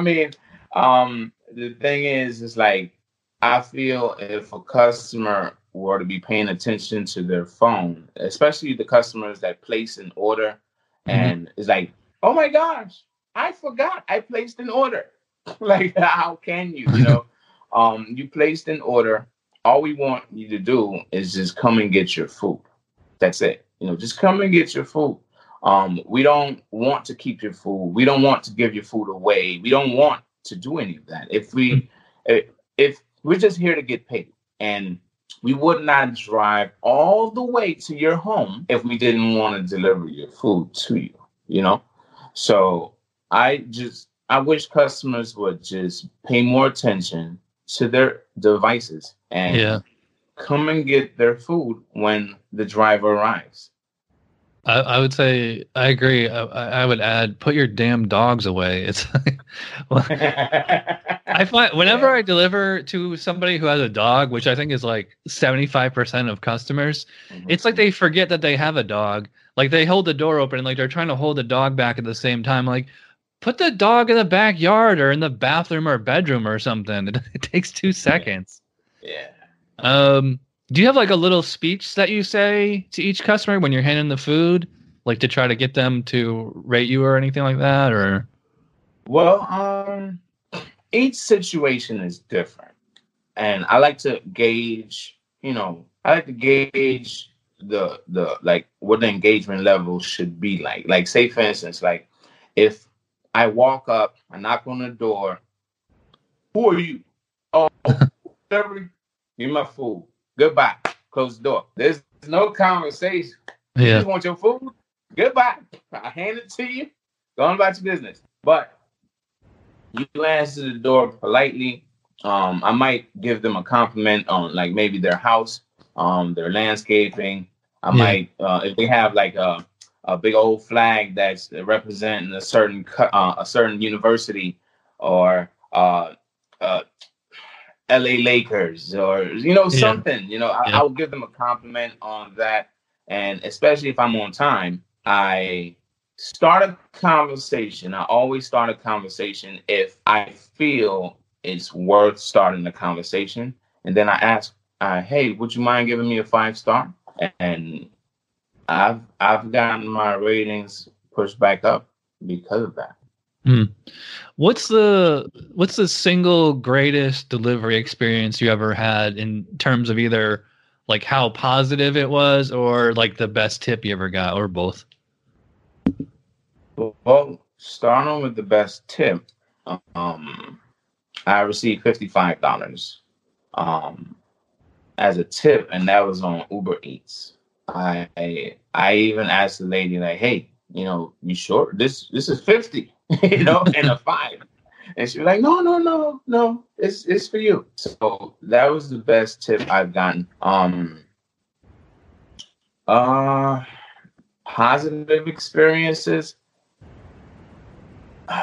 mean, um, the thing is, is like I feel if a customer were to be paying attention to their phone, especially the customers that place an order mm-hmm. and it's like, oh my gosh, I forgot I placed an order. like, how can you? You know, um, you placed an order. All we want you to do is just come and get your food. That's it. You know, just come and get your food. Um, we don't want to keep your food. We don't want to give your food away. We don't want to do any of that. If we, hmm. if, if we're just here to get paid, and we would not drive all the way to your home if we didn't want to deliver your food to you. You know, so I just I wish customers would just pay more attention to their devices and yeah. come and get their food when the driver arrives. I, I would say I agree. I, I, would add, put your damn dogs away. It's well, I find whenever yeah. I deliver to somebody who has a dog, which I think is like seventy five percent of customers, mm-hmm. it's like they forget that they have a dog. Like they hold the door open and like they're trying to hold the dog back at the same time. Like, put the dog in the backyard or in the bathroom or bedroom or something. It, it takes two seconds. Yeah. Um do you have like a little speech that you say to each customer when you're handing the food, like to try to get them to rate you or anything like that, or? Well, um, each situation is different, and I like to gauge. You know, I like to gauge the the like what the engagement level should be like. Like, say for instance, like if I walk up, I knock on the door. Who are you? Oh, Give me my fool. Goodbye. Close the door. There's no conversation. Yeah. You just want your food? Goodbye. I hand it to you. Go on about your business. But you answer the door politely. Um, I might give them a compliment on like maybe their house, um, their landscaping. I yeah. might uh, if they have like a a big old flag that's representing a certain uh, a certain university or uh, uh, LA Lakers or you know something. Yeah. You know, I, yeah. I give them a compliment on that, and especially if I'm on time, I start a conversation. I always start a conversation if I feel it's worth starting the conversation, and then I ask, uh, "Hey, would you mind giving me a five star?" And I've I've gotten my ratings pushed back up because of that. Hmm. What's the what's the single greatest delivery experience you ever had in terms of either like how positive it was or like the best tip you ever got or both? Well, starting with the best tip, um, I received fifty five dollars um, as a tip, and that was on Uber Eats. I I even asked the lady like, "Hey, you know, you sure this this is fifty? you know, and a five. And she was like, no, no, no, no, it's it's for you. So that was the best tip I've gotten. Um uh positive experiences.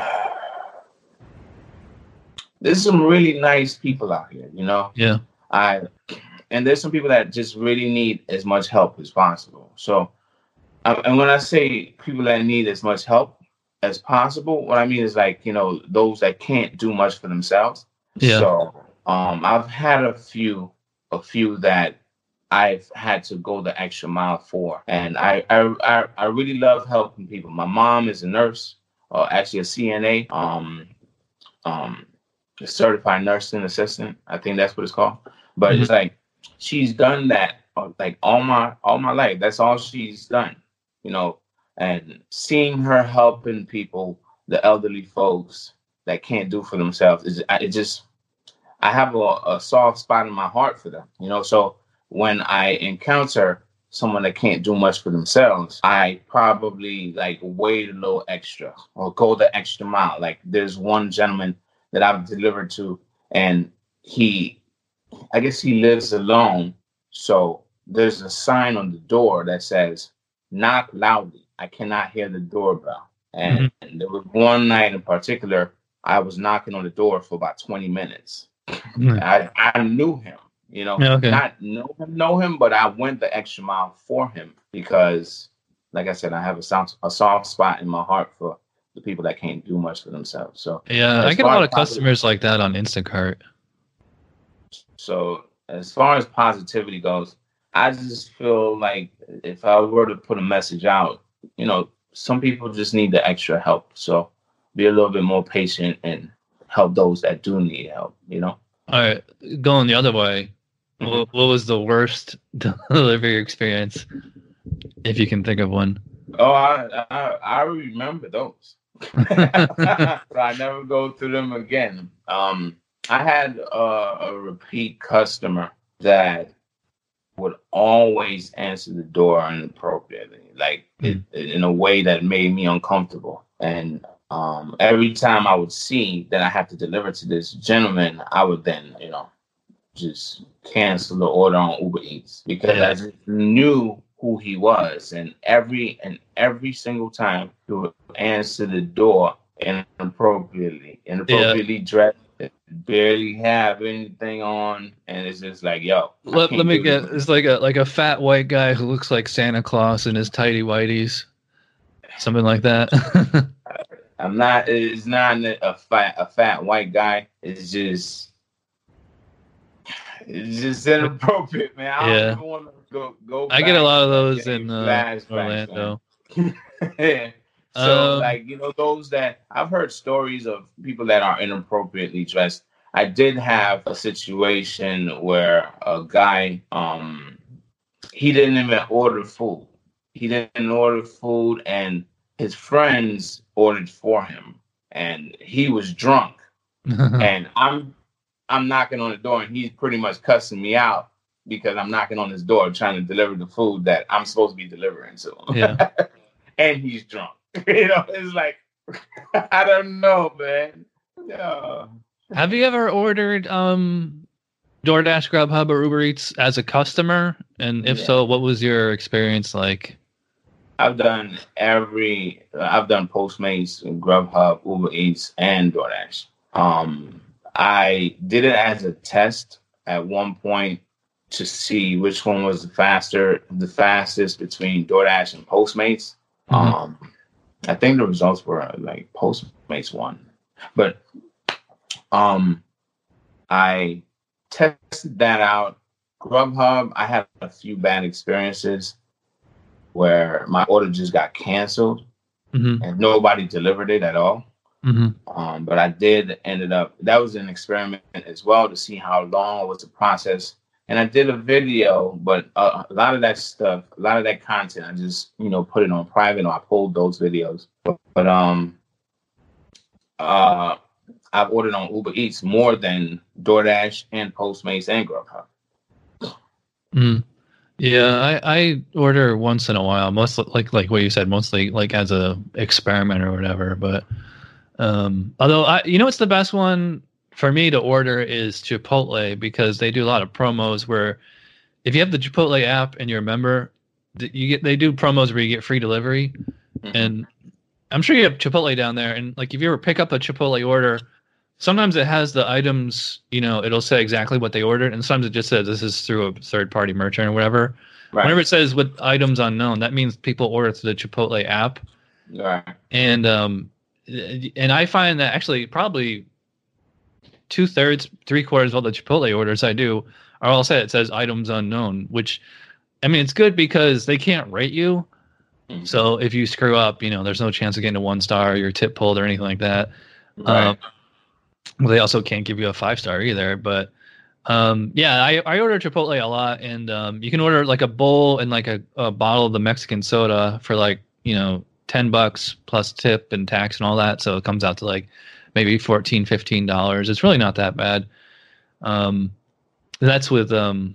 There's some really nice people out here, you know? Yeah. I and there's some people that just really need as much help as possible. So and when I say people that need as much help, as possible. What I mean is like, you know, those that can't do much for themselves. Yeah. So um I've had a few a few that I've had to go the extra mile for. And I I I, I really love helping people. My mom is a nurse, or actually a CNA, um um a certified nursing assistant. I think that's what it's called. But mm-hmm. it's like she's done that uh, like all my all my life. That's all she's done. You know, and seeing her helping people, the elderly folks that can't do for themselves, is it just I have a, a soft spot in my heart for them, you know. So when I encounter someone that can't do much for themselves, I probably like wait a little extra or go the extra mile. Like there's one gentleman that I've delivered to, and he, I guess he lives alone. So there's a sign on the door that says knock loudly. I cannot hear the doorbell. And mm-hmm. there was one night in particular, I was knocking on the door for about 20 minutes. Mm-hmm. I, I knew him, you know, okay. not know him, know him, but I went the extra mile for him because, like I said, I have a soft, a soft spot in my heart for the people that can't do much for themselves. So yeah, I get a lot of customers like that on Instacart. So as far as positivity goes, I just feel like if I were to put a message out, you know, some people just need the extra help. So be a little bit more patient and help those that do need help, you know? All right. Going the other way, mm-hmm. what, what was the worst delivery experience, if you can think of one? Oh, I, I, I remember those. I never go through them again. Um, I had a, a repeat customer that would always answer the door inappropriately, like mm. it, in a way that made me uncomfortable. And um, every time I would see that I had to deliver to this gentleman, I would then, you know, just cancel the order on Uber Eats because yeah. I just knew who he was, and every and every single time he would answer the door inappropriately, inappropriately yeah. dressed barely have anything on, and it's just like, yo. Let, let me get. It's like a like a fat white guy who looks like Santa Claus in his tidy whities, something like that. I'm not. It's not a fat a fat white guy. It's just. It's just inappropriate, man. I yeah. Go, go I get a lot of those in uh, Orlando. yeah. So um, like you know those that I've heard stories of people that are inappropriately dressed. I did have a situation where a guy um he didn't even order food. He didn't order food and his friends ordered for him and he was drunk. and I'm I'm knocking on the door and he's pretty much cussing me out because I'm knocking on his door trying to deliver the food that I'm supposed to be delivering to him. Yeah. and he's drunk. you know, it's like I don't know, man. No. Have you ever ordered um DoorDash, Grubhub, or Uber Eats as a customer? And if yeah. so, what was your experience like? I've done every. I've done Postmates, Grubhub, Uber Eats, and DoorDash. Um, I did it as a test at one point to see which one was the faster, the fastest between DoorDash and Postmates. Mm-hmm. Um, I think the results were like Postmates won, but um, I tested that out. Grubhub, I had a few bad experiences where my order just got canceled mm-hmm. and nobody delivered it at all. Mm-hmm. Um, but I did ended up that was an experiment as well to see how long was the process and I did a video, but a, a, lot of that stuff, a lot of that content, I just you know put it on private or I pulled those videos. But, but um, uh, I've ordered on Uber Eats more than DoorDash and Postmates and Grubhub. Mm. Yeah, I, I order once in a while, mostly like like what you said, mostly like as a experiment or whatever. But um, although I, you know, what's the best one for me to order is Chipotle because they do a lot of promos where if you have the Chipotle app and you're a member, you get they do promos where you get free delivery. Mm-hmm. And I'm sure you have Chipotle down there. And like if you ever pick up a Chipotle order, sometimes it has the items, you know, it'll say exactly what they ordered, and sometimes it just says this is through a third party merchant or whatever. Right. Whenever it says with items unknown, that means people order through the Chipotle app. Right. And um and I find that actually probably two thirds, three quarters of all the Chipotle orders I do are all set. It says items unknown, which I mean, it's good because they can't rate you. Mm-hmm. So if you screw up, you know, there's no chance of getting a one star, your tip pulled or anything like that. Right. Um, well, they also can't give you a five star either. But um, yeah, I, I order Chipotle a lot, and um, you can order like a bowl and like a, a bottle of the Mexican soda for like you know ten bucks plus tip and tax and all that. So it comes out to like maybe 14 15 dollars it's really not that bad um that's with um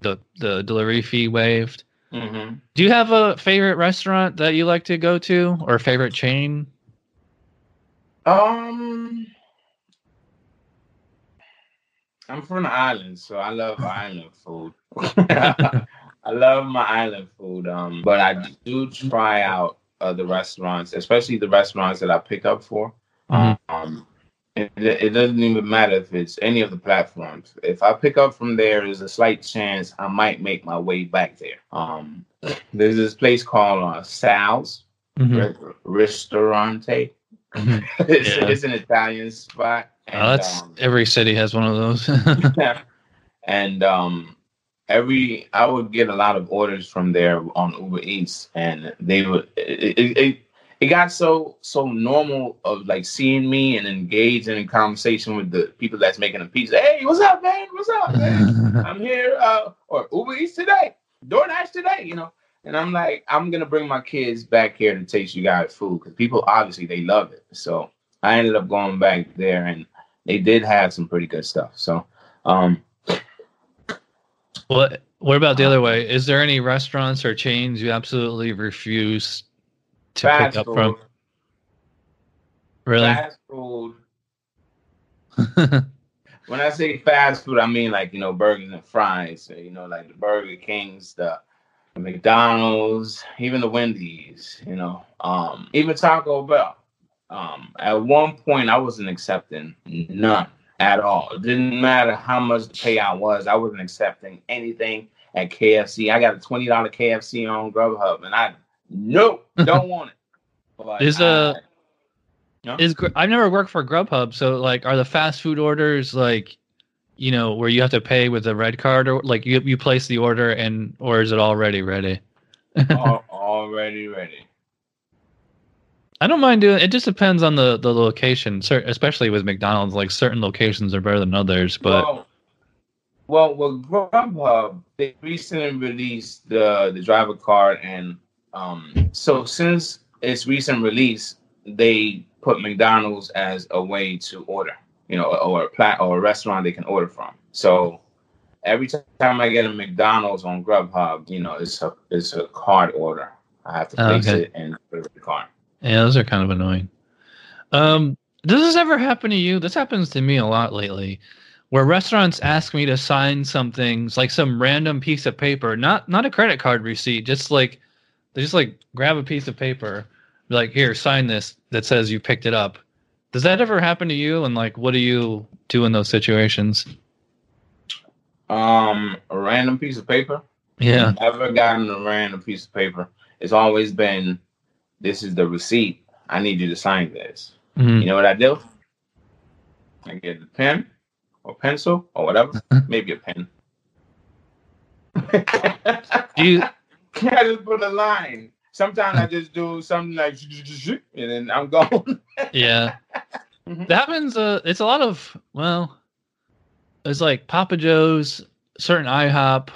the the delivery fee waived mm-hmm. do you have a favorite restaurant that you like to go to or favorite chain um i'm from the island so i love island food I love my island food. Um, but I do try out other restaurants, especially the restaurants that I pick up for. Mhm. Um, it, it doesn't even matter if it's any of the platforms. If I pick up from there, there's a slight chance I might make my way back there. Um, there's this place called uh, Sal's Mhm. Re- Ristorante. Mhm. it's, Yeah. it's an Italian spot. Oh, that's um, every city has one of those. and um every I would get a lot of orders from there on Uber Eats, and they would it it, it, got so so normal of like seeing me and engaging in conversation with the people that's making the pizza. Hey, what's up, man? What's up, man? I'm here, uh, or Uber Eats today, DoorDash today, you know. And I'm like, I'm gonna bring my kids back here to taste you guys' food because people obviously they love it. So I ended up going back there, and they did have some pretty good stuff. So, um, what What about the other way? Is there any restaurants or chains you absolutely refuse to fast pick up food, from? Really? fast food. When I say fast food, I mean like you know burgers and fries. You know, like the Burger Kings, the McDonald's, even the Wendy's. You know, um, even Taco Bell. Um, at one point, I wasn't accepting none at all. It didn't matter how much the payout was. I wasn't accepting anything at KFC. I got a twenty dollar KFC on Grubhub, and I nope, don't want it. But Is, uh, No? Is I've never worked for Grubhub, so like, are the fast food orders like, you know, where you have to pay with a red card, or like you you place the order and or is it already ready? already ready? I don't mind doing. It just depends on the the location, especially with McDonald's. Like certain locations are better than others, but well, well, with Grubhub, they recently released the the driver card, and um, so since its recent release, they put McDonald's as a way to order, you know, or a plat or a restaurant they can order from. So every time I get a McDonald's on Grubhub, you know, it's a it's a card order. I have to Oh, place okay. it and put it in the card. yeah, those are kind of annoying. Um, does this ever happen to you? This happens to me a lot lately, where restaurants ask me to sign some things, like some random piece of paper, not not a credit card receipt, just like they just like grab a piece of paper, like here, sign this that says you picked it up. Does that ever happen to you? And like, what do you do in those situations? Um, a random piece of paper. Yeah. Never gotten a random piece of paper. It's always been, this is the receipt. I need you to sign this. Mhm. You know what I do? I get a pen or pencil or whatever. Maybe a pen. Do you I just put a line. Sometimes I just do something like, and then I'm gone. yeah Mhm. that happens uh it's a lot of well it's like papa joe's certain ihop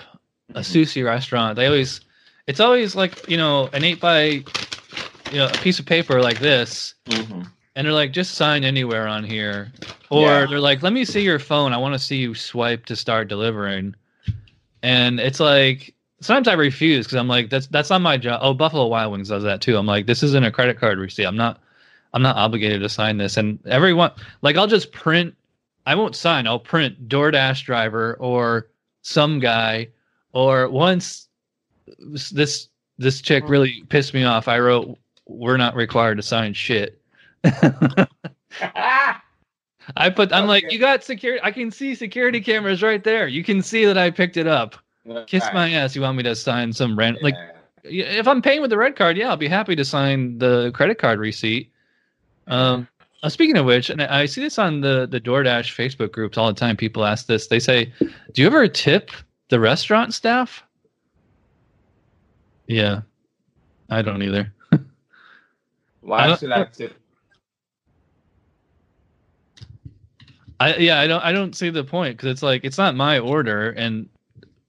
a sushi restaurant they always it's always like you know an eight by you know a piece of paper like this Mhm. and they're like just sign anywhere on here or Yeah. they're like let me see your phone i want to see you swipe to start delivering and it's like sometimes i refuse because i'm like that's that's not my job oh buffalo wild wings does that too i'm like this isn't a credit card receipt i'm not i'm not obligated to sign this and everyone like i'll just print i won't sign i'll print doordash driver or some guy or once this this chick really pissed me off i wrote we're not required to sign shit I put. I'm like, you got security. I can see security cameras right there. You can see that I picked it up. Kiss Right. my ass. You want me to sign some random? Like, Yeah. y- if I'm paying with the red card, yeah, I'll be happy to sign the credit card receipt. Um, uh, speaking of which, and I I see this on the the DoorDash Facebook groups all the time. People ask this. They say, "Do you ever tip the restaurant staff?" Yeah, I don't either. I Why don't- should I tip? I yeah, I don't I don't see the point because it's like it's not my order, and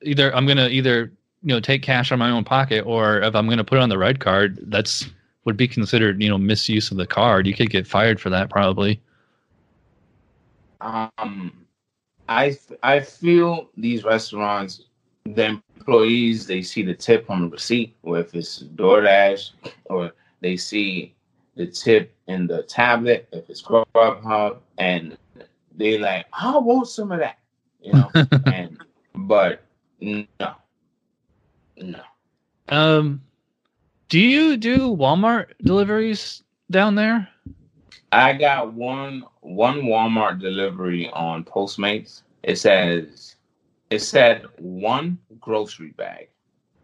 either I'm gonna either you know take cash out of my own pocket, or if I'm gonna put it on the red card, that's would be considered you know misuse of the card. You could get fired for that probably. um i i feel these restaurants the employees they see the tip on the receipt or if it's DoorDash or they see the tip in the tablet if it's Grubhub and they like I want some of that you know and but no No. Um, do you do Walmart deliveries down there? I got one one Walmart delivery on Postmates. It says it said one grocery bag.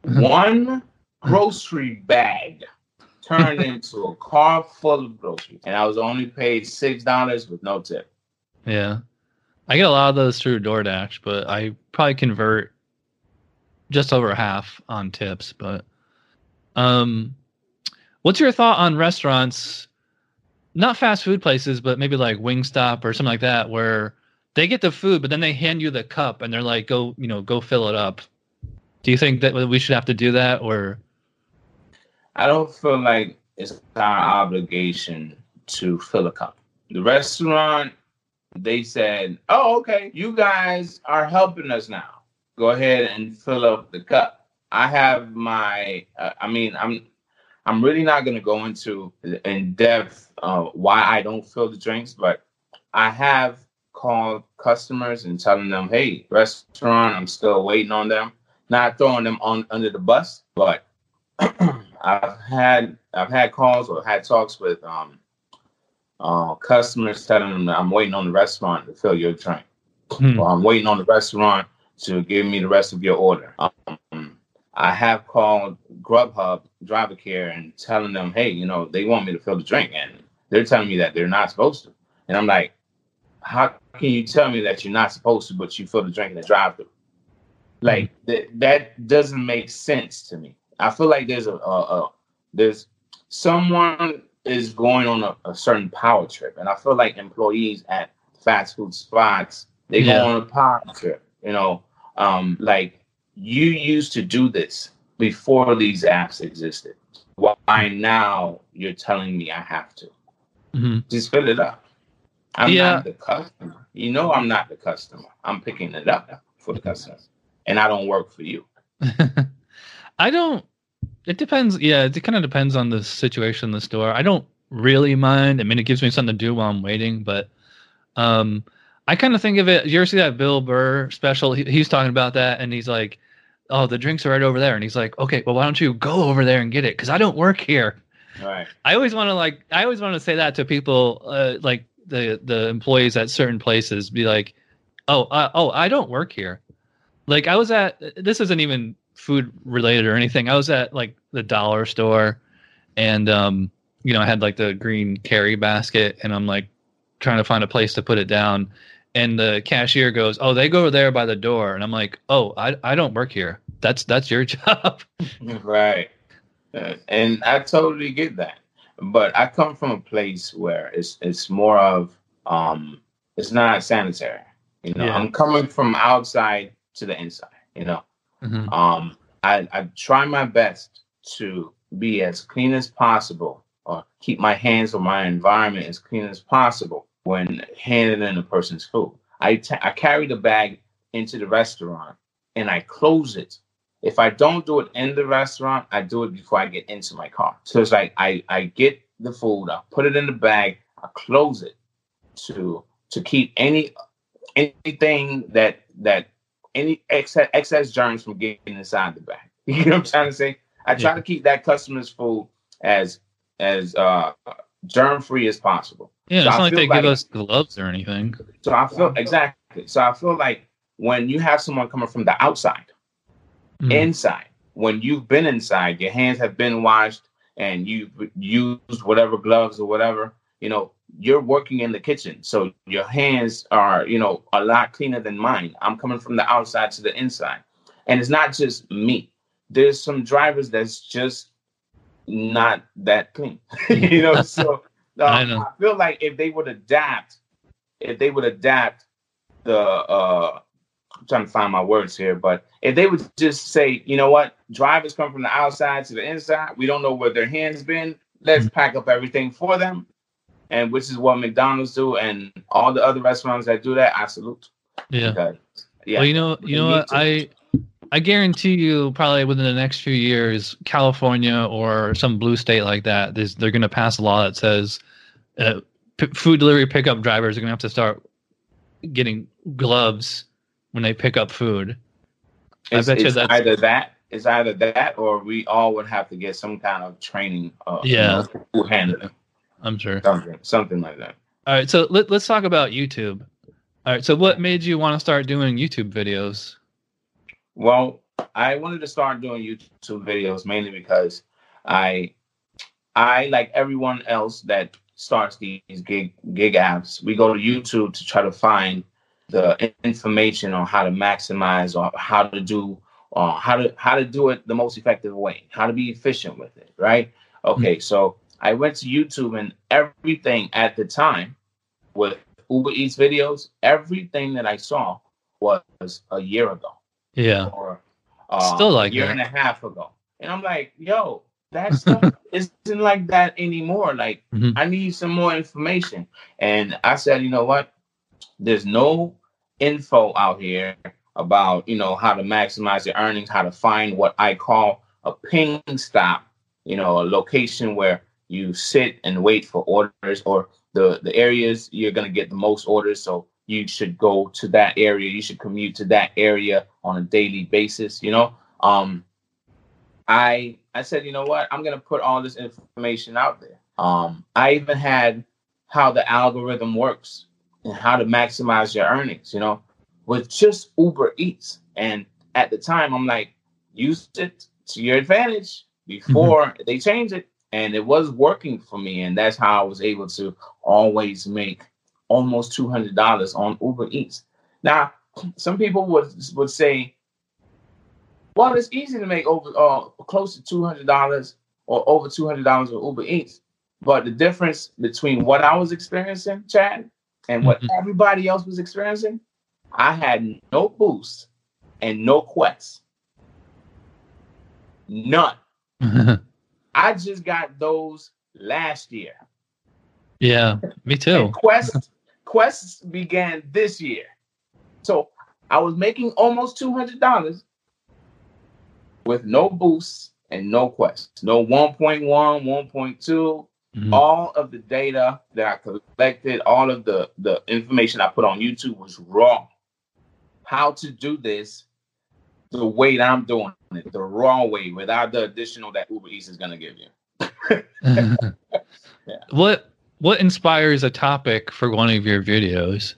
one grocery bag turned into a car full of groceries. And I was only paid six dollars with no tip. Yeah. I get a lot of those through DoorDash, but I probably convert just over half on tips. But um what's your thought on restaurants not fast food places, but maybe like Wingstop or something like that, where they get the food, but then they hand you the cup and they're like, "Go, you know, go fill it up." Do you think that we should have to do that, or? I don't feel like it's our obligation to fill a cup. The restaurant, they said, "Oh, okay, you guys are helping us now. Go ahead and fill up the cup." I have my, uh, I mean, I'm I'm really not going to go into in depth uh, why I don't fill the drinks, but I have called customers and telling them, "Hey, restaurant, I'm still waiting on them." Not throwing them on under the bus, but I've had I've had calls or had talks with um, uh, customers telling them I'm waiting on the restaurant to fill your drink, hmm. or I'm waiting on the restaurant to give me the rest of your order. Um, I have called Grubhub driver care and telling them, hey, you know, they want me to fill the drink, and they're telling me that they're not supposed to. And I'm like, how can you tell me that you're not supposed to, but you fill the drink in the drive-through? Like th- that doesn't make sense to me. I feel like there's a, a, a there's someone is going on a, a, certain power trip, and I feel like employees at fast food spots they yeah. go on a power trip. You know, um, like you used to do this before these apps existed. Why now you're telling me I have to? Mm-hmm. Just fill it up. I'm yeah. not the customer. You know I'm not the customer. I'm picking it up for the customers. And I don't work for you. I don't it depends. Yeah, it kind of depends on the situation in the store. I don't really mind. I mean, it gives me something to do while I'm waiting, but um I kind of think of it. You ever see that Bill Burr special? He, he's talking about that, and he's like, oh, the drinks are right over there. And he's like, okay, well, why don't you go over there and get it? Because I don't work here. Right. I always want to like, I always want to say that to people, uh, like the the employees at certain places, be like, oh, uh, oh, I don't work here. Like I was at, this isn't even food related or anything. I was at like the dollar store, and um, you know, I had like the green carry basket, and I'm like trying to find a place to put it down and the cashier goes, "Oh, they go there by the door," and I'm like, "Oh, I I don't work here. That's that's your job." right, uh, and I totally get that, but I come from a place where it's it's more of um, it's not sanitary. You know, yeah. I'm coming from outside to the inside. You know, mm-hmm. um, I I try my best to be as clean as possible, or keep my hands or my environment as clean as possible when handing in a person's food. I, t- I carry the bag into the restaurant and I close it. If I don't do it in the restaurant, I do it before I get into my car. So it's like I, I get the food, I put it in the bag, I close it to to keep any anything that that any excess excess germs from getting inside the bag. You know what I'm trying to say? I try yeah. to keep that customer's food as as uh germ free as possible. Yeah, so it's not like they like, give us gloves or anything. So I feel exactly. So I feel like when you have someone coming from the outside, mm. inside, when you've been inside, your hands have been washed and you've used whatever gloves or whatever, you know, you're working in the kitchen. So your hands are, you know, a lot cleaner than mine. I'm coming from the outside to the inside. And it's not just me. There's some drivers that's just not that clean. you know, so I, know. I feel like if they would adapt, if they would adapt the uh I'm trying to find my words here, but if they would just say, you know what, drivers come from the outside to the inside, we don't know where their hands been. Let's mm-hmm. pack up everything for them, and which is what McDonald's do, and all the other restaurants that do that, I salute. Yeah, because, yeah. Well, you know, you know what, I I guarantee you, probably within the next few years, California or some blue state like that, they're going to pass a law that says uh, p- food delivery pickup drivers are going to have to start getting gloves when they pick up food. It's, I bet you that's either that it's either that or we all would have to get some kind of training. Uh, Yeah. you know, it. I'm sure. something, something like that. All right, so let, let's talk about YouTube. All right, so what made you want to start doing YouTube videos? Well, I wanted to start doing YouTube videos mainly because I, I like everyone else that starts these gig gig apps. We go to YouTube to try to find the information on how to maximize or how to do or how to how to do it the most effective way, how to be efficient with it, right? Hmm. Okay, so I went to YouTube and everything at the time with Uber Eats videos, everything that I saw was a year ago Yeah. or uh, Still like a year that. and a half ago. And I'm like, yo, that stuff isn't like that anymore. Like, Mhm. I need some more information. And I said, you know what? There's no info out here about, you know, how to maximize your earnings, how to find what I call a ping stop, you know, a location where you sit and wait for orders or the the areas you're going to get the most orders so you should go to that area you should commute to that area on a daily basis you know? Um i i said you know what? I'm going to put all this information out there. Um i even had how the algorithm works and how to maximize your earnings you know? With just uber eats. And at the time i'm like use it to your advantage before they change it. And it was working for me and that's how i was able to always make almost $200 on uber eats now some people would would say well it's easy to make over uh, close to $200 or over $200 on uber eats but the difference between what i was experiencing chad and what Mhm. everybody else was experiencing i had no boost and no quest none I just got those last year. yeah, me too. And Quest Quest began this year. So I was making almost two hundred dollars with no boosts and no quests, No 1.1, 1.2. Mhm. All of the data that I collected, all of the, the information I put on YouTube was wrong. How to do this the way that I'm doing it, the wrong way, without the additional that Uber Eats is gonna give you. What what inspires a topic for one of your videos?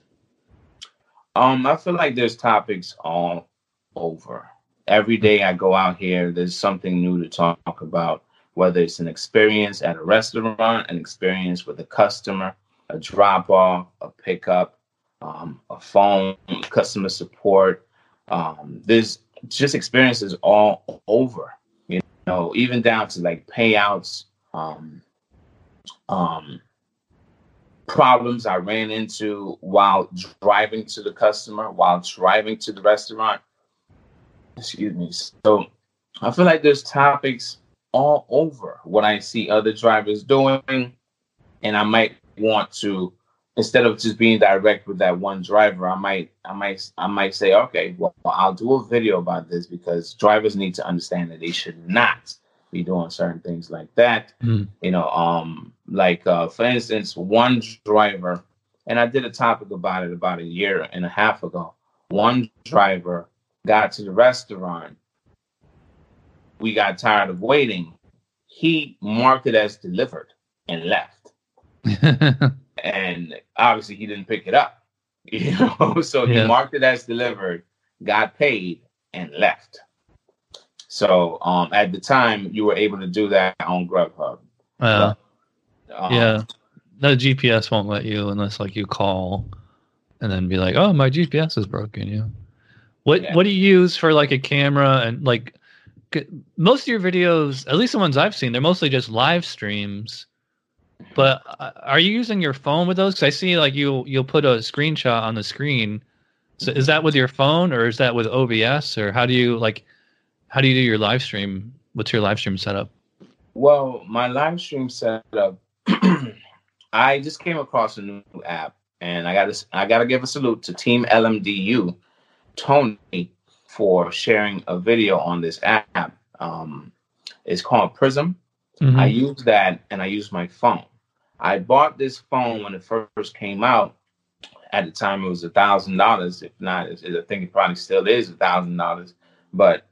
Um, I feel like there's topics all over. Every day I go out here, there's something new to talk about, whether it's an experience at a restaurant, an experience with a customer, a drop off, a pickup, um, a phone, customer support. Um, there's just experiences all over, you know, even down to like payouts, um, um, problems I ran into while driving to the customer, while driving to the restaurant. Excuse me. So I feel like there's topics all over what I see other drivers doing, and I might want to instead of just being direct with that one driver, I might I might I might say, okay, well I'll do a video about this because drivers need to understand that they should not be doing certain things like that. Mm. You know, um, like uh, for instance, one driver, and I did a topic about it about a year and a half ago. One driver got to the restaurant. We got tired of waiting. He marked it as delivered and left. And obviously he didn't pick it up. You know, so Yeah. he marked it as delivered, got paid, and left. So um at the time you were able to do that on Grubhub. Well, Um, yeah. No GPS won't let you unless like you call and then be like, "Oh, my GPS is broken." You. know? What Yeah. What do you use for like a camera and like? Most of your videos, at least the ones I've seen, they're mostly just live streams. But uh, are you using your phone with those? Because I see like you you'll put a screenshot on the screen. So is that with your phone or is that with OBS or how do you like? How do you do your live stream? What's your live stream setup? Well, my live stream setup, I just came across a new app, and I got to I got to give a salute to Team LMDU, Tony, for sharing a video on this app. Um, it's called Prism. Mhm. I use that, and I use my phone. I bought this phone when it first came out. At the time, it was a thousand dollars. If not, I think it probably still is a thousand dollars. But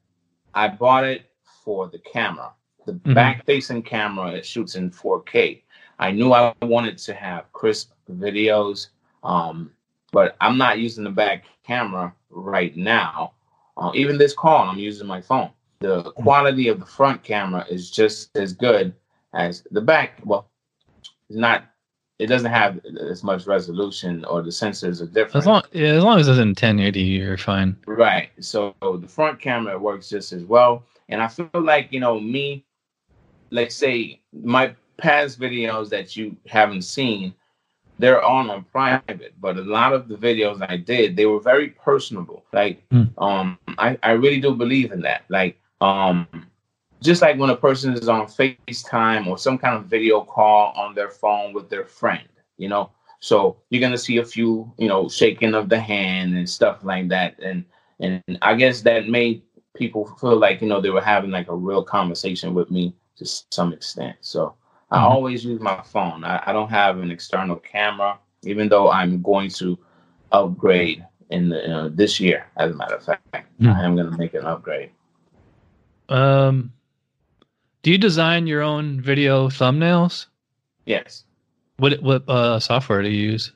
I bought it for the camera. The Mhm. back facing camera it shoots in 4K. I knew I wanted to have crisp videos, um, but I'm not using the back camera right now. Uh, even this call, I'm using my phone. The quality of the front camera is just as good as the back. Well, it's not. It doesn't have as much resolution, or the sensors are different. As long yeah, as long as it's in 1080, you're fine. Right. So the front camera works just as well. And I feel like, you know, me, let's say my past videos that you haven't seen, they're on on private, but a lot of the videos I did, they were very personable. Like, Hmm. um, I, I really do believe in that. Like, um, just like when a person is on FaceTime or some kind of video call on their phone with their friend, you know. So you're gonna see a few, you know, shaking of the hand and stuff like that. And and I guess that made people feel like, you know, they were having like a real conversation with me to some extent. So I Mhm. always use my phone. I, I don't have an external camera, even though I'm going to upgrade in the, uh, this year. As a matter of fact, Hmm. I am going to make an upgrade. Um, do you design your own video thumbnails? Yes. What what uh, software do you use?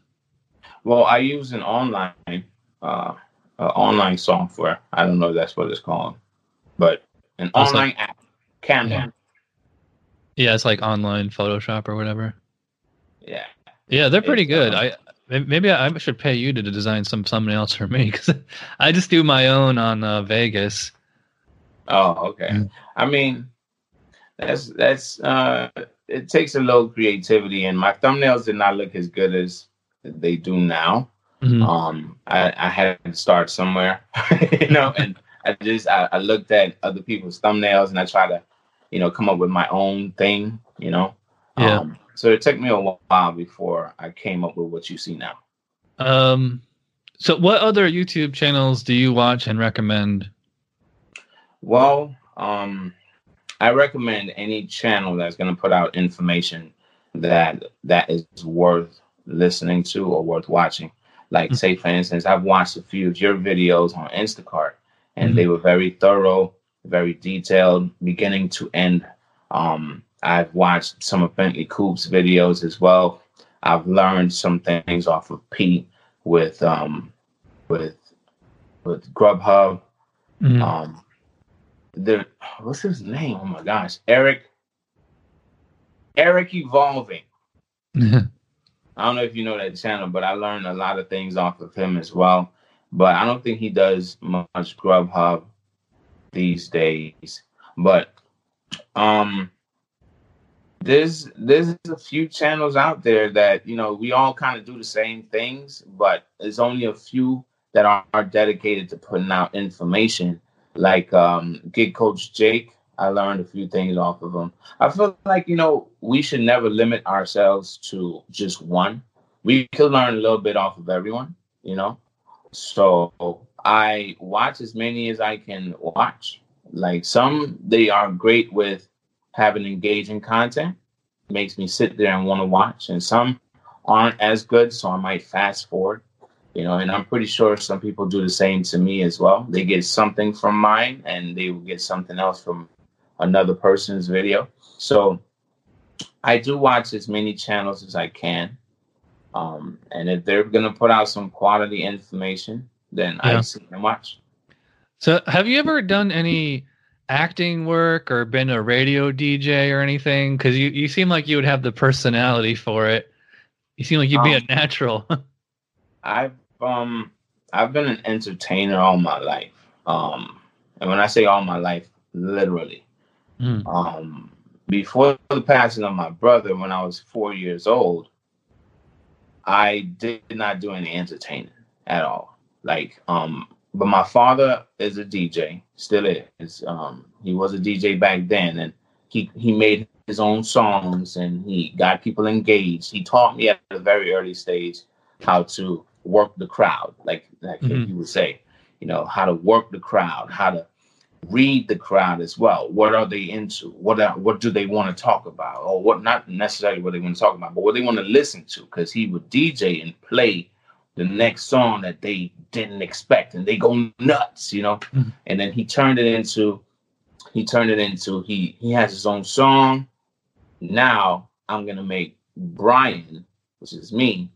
Well, I use an online uh, uh, online software. I don't know if that's what it's called, but an Oh, it's online app, Canva. Yeah. Yeah, it's like online Photoshop or whatever. Yeah. Yeah, they're pretty It's, good. uh, I maybe I should pay you to design some thumbnails for me because I just do my own on uh, Vegas. Oh, okay. Mm. I mean, that's that's uh, it takes a little creativity, and my thumbnails did not look as good as they do now. Mhm. Um, I, I had to start somewhere, you know, and I just I, I looked at other people's thumbnails and I try to, you know, come up with my own thing, you know. Yeah. Um, so it took me a while before I came up with what you see now. Um, so what other YouTube channels do you watch and recommend? Well, um, I recommend any channel that's going to put out information that that is worth listening to or worth watching. Like, Mhm. say, for instance, I've watched a few of your videos on Instacart, and Mhm. they were very thorough, very detailed, beginning to end. Um, I've watched some of Bentley Coop's videos as well. I've learned some things off of Pete with um, with with Grubhub. Mhm. Um, the what's his name? Oh my gosh, Eric. Eric Evolving. I don't know if you know that channel, but I learned a lot of things off of him as well. But I don't think he does much Grubhub these days. But um, there's there's a few channels out there that you know we all kind of do the same things, but there's only a few that are, are dedicated to putting out information. Like um, Gig Coach Jake, I learned a few things off of him. I feel like you know we should never limit ourselves to just one. We could learn a little bit off of everyone, you know. So I watch as many as I can watch. Like some, they are great with having engaging content, makes me sit there and want to watch, and some aren't as good, so I might fast forward. You know, and I'm pretty sure some people do the same to me as well. They get something from mine, and they will get something else from another person's video. So I do watch as many channels as I can. Um, and if they're gonna put out some quality information, then I Yeah. sit and watch. So, have you ever done any acting work or been a radio DJ or anything? Because you, you seem like you would have the personality for it. You seem like you'd be a Um, natural. I've um I've been an entertainer all my life. Um, and when I say all my life, literally. Mm. Um, before the passing of my brother, when I was four years old, I did not do any entertaining at all. Like, um, but my father is a DJ, still is. Um, he was a DJ back then, and he he made his own songs and he got people engaged. He taught me at a very early stage how to work the crowd, like like Mhm. you would say, you know, how to work the crowd, how to read the crowd as well. What are they into? What are, what do they want to talk about? Or what not necessarily what they want to talk about, but what they want to listen to. Because he would DJ and play the next song that they didn't expect, and they go nuts, you know. Mhm. And then he turned it into he turned it into he he has his own song. Now I'm gonna make Brian, which is me,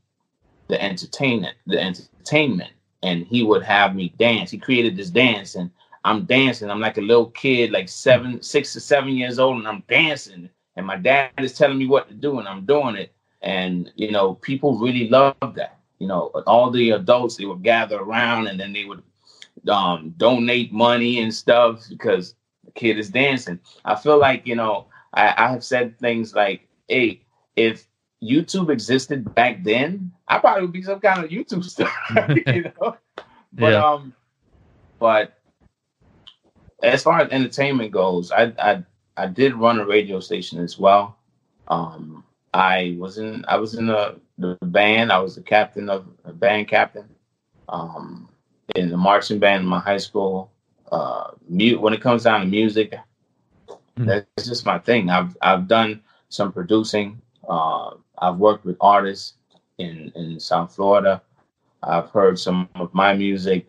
the entertainment, the entertainment, and he would have me dance. He created this dance, and I'm dancing. I'm like a little kid, like seven, six to seven years old, and I'm dancing. And my dad is telling me what to do, and I'm doing it. And you know, people really love that. You know, all the adults they would gather around, and then they would um, donate money and stuff because the kid is dancing. I feel like you know, I, I have said things like, "Hey, if YouTube existed back then, I probably would be some kind of YouTube star, you know. But yeah. um, but as far as entertainment goes, I I I did run a radio station as well. Um, I was in I was in the, the band. I was the captain of a band captain. Um, in the marching band in my high school. Uh, mute when it comes down to music, mm-hmm. that's just my thing. I've I've done some producing. Uh, I've worked with artists in in South Florida. I've heard some of my music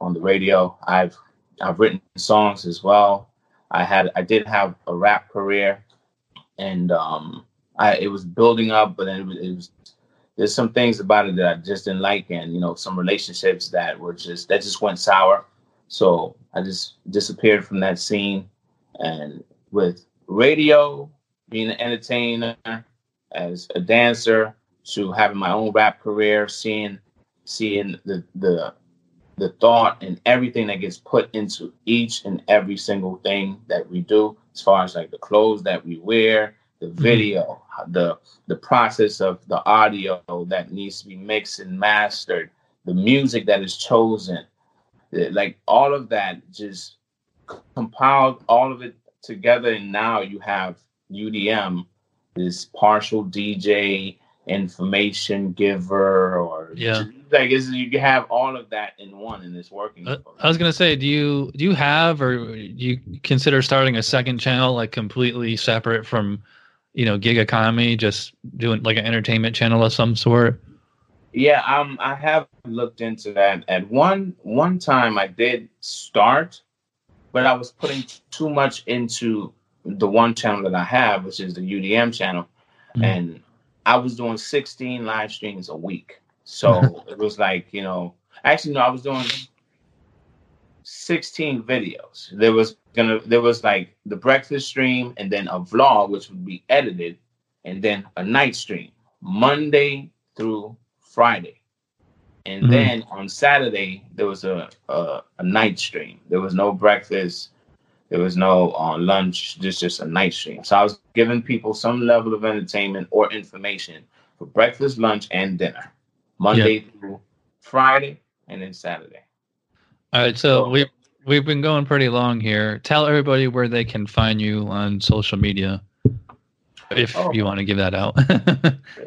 on the radio. I've I've written songs as well. I had I did have a rap career, and um, I it was building up, but then it was, it was there's some things about it that I just didn't like, and you know some relationships that were just that just went sour. So I just disappeared from that scene, and with radio, being an entertainer, as a dancer, to having my own rap career, seeing seeing the the the thought and everything that gets put into each and every single thing that we do, as far as like the clothes that we wear, the mm-hmm. video, mm-hmm. the the process of the audio that needs to be mixed and mastered, the music that is chosen, like all of that just compiled all of it together and now you have UDM this partial DJ information giver or yeah. like is you have all of that in one and it's working uh, i was gonna say do you do you have or do you consider starting a second channel like completely separate from you know gig economy just doing like an entertainment channel of some sort? Yeah um i have looked into that. At one one time i did start but i was putting too much into the one channel that I have, which is the UDM channel, mm-hmm. and I was doing 16 live streams a week. So it was like, you know, actually no, I was doing 16 videos. There was gonna there was like the breakfast stream and then a vlog which would be edited, and then a night stream, Monday through Friday. And mm-hmm. then on Saturday there was a, a, a night stream. There was no breakfast there was no uh, lunch, just just a night stream. So I was giving people some level of entertainment or information for breakfast, lunch, and dinner, Monday through Friday, and then Saturday. All right, so we we've been going pretty long here. Tell everybody where they can find you on social media, if oh. you want to give that out.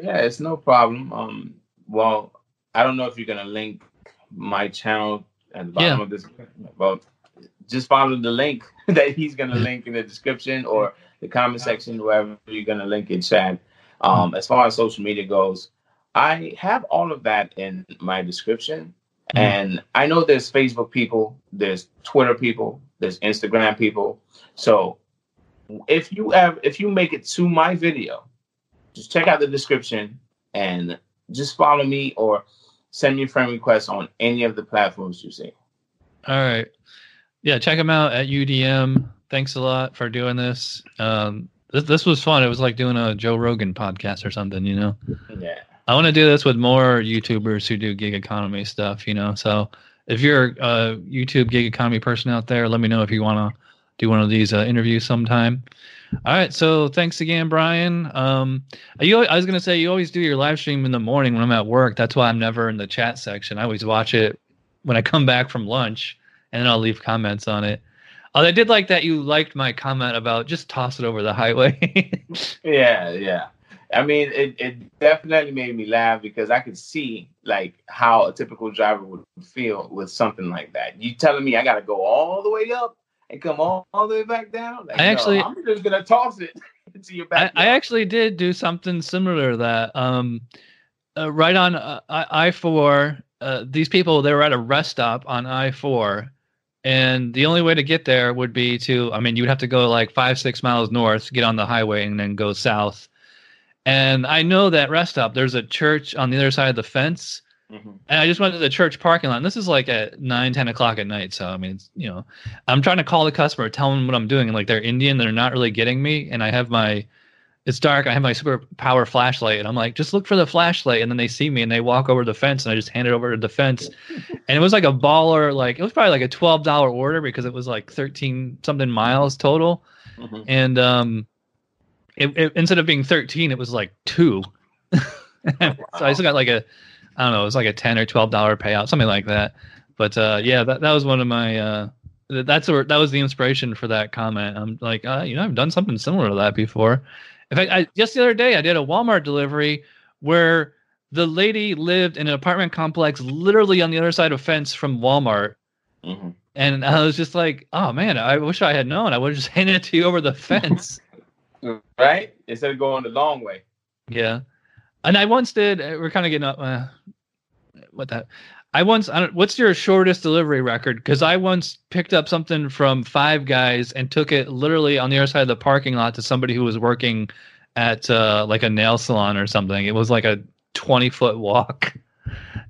yeah, it's no problem. Um, well, I don't know if you're gonna link my channel at the bottom yeah. of this, but just follow the link that he's going to link in the description or the comment section, wherever you're going to link it, Chad. Um, as far as social media goes, I have all of that in my description. Mm-hmm. And I know there's Facebook people, there's Twitter people, there's Instagram people. So if you have, if you make it to my video, just check out the description and just follow me or send me a friend request on any of the platforms you see. All right yeah, check them out at UDM. Thanks a lot for doing this. Um, this this was fun. It was like doing a Joe Rogan podcast or something, you know. Yeah. I want to do this with more YouTubers who do gig economy stuff, you know. So if you're a YouTube gig economy person out there, let me know if you want to do one of these uh, interviews sometime. All right, so thanks again, Brian. Um, you, I was gonna say you always do your live stream in the morning when I'm at work. That's why I'm never in the chat section. I always watch it when I come back from lunch and then I'll leave comments on it. Oh, I did like that you liked my comment about just toss it over the highway. yeah, yeah. I mean, it, it definitely made me laugh because I could see like how a typical driver would feel with something like that. You telling me I got to go all the way up and come all, all the way back down? Like, I actually, no, I'm just gonna toss it into your back. I, I, actually did do something similar to that. Um, uh, right on uh, I four, uh, these people they were at a rest stop on I four, and the only way to get there would be to I mean you would have to go like five six miles north, get on the highway, and then go south. And I know that rest stop. There's a church on the other side of the fence. Mhm. And I just went to the church parking lot. And this is like at nine, 10 o'clock at night. So, I mean, it's, you know, I'm trying to call the customer, tell them what I'm doing. And like they're Indian, they're not really getting me. And I have my, it's dark. I have my super power flashlight. And I'm like, just look for the flashlight. And then they see me and they walk over the fence and I just hand it over to the fence. and it was like a baller, like, it was probably like a $12 order because it was like 13 something miles total. Mhm. And, um, it, it instead of being 13, it was like two. so I still got like a, I don't know, it was like a 10 or 12 dollar payout, something like that. But uh, yeah, that, that was one of my, uh, that's where, that was the inspiration for that comment. I'm like, uh, you know, I've done something similar to that before. In fact, I, just the other day, I did a Walmart delivery where the lady lived in an apartment complex literally on the other side of a fence from Walmart. Mhm. And I was just like, oh man, I wish I had known. I would have just handed it to you over the fence. Right? Instead of going the long way. Yeah, and I once did. uh, We're kind of getting up. Uh, what that? I once. I don't, what's your shortest delivery record? Because I once picked up something from Five Guys and took it literally on the other side of the parking lot to somebody who was working at uh, like a nail salon or something. It was like a twenty foot walk.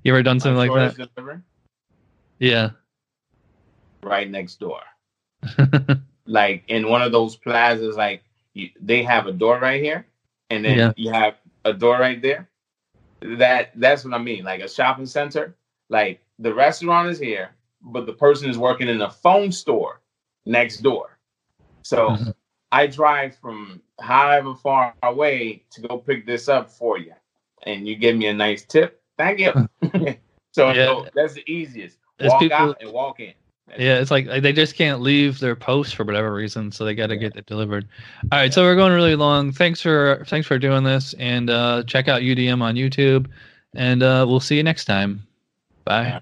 You ever done something My like that? delivery, Yeah. Right next door. like in one of those plazas, like you, they have a door right here, and then Yeah. you have a door right there. That that's what I mean. Like a shopping center. Like the restaurant is here, but the person is working in a phone store next door. So Mhm. I drive from however far away to go pick this up for you, and you give me a nice tip. Thank you. so, Yeah. so that's the easiest. As Walk people- out and walk in. That's Yeah, it's like like, they just can't leave their post for whatever reason, so they got to get it delivered. All right, so we're going really long. Thanks for thanks for doing this, and uh, check out UDM on YouTube, and uh, we'll see you next time. Bye.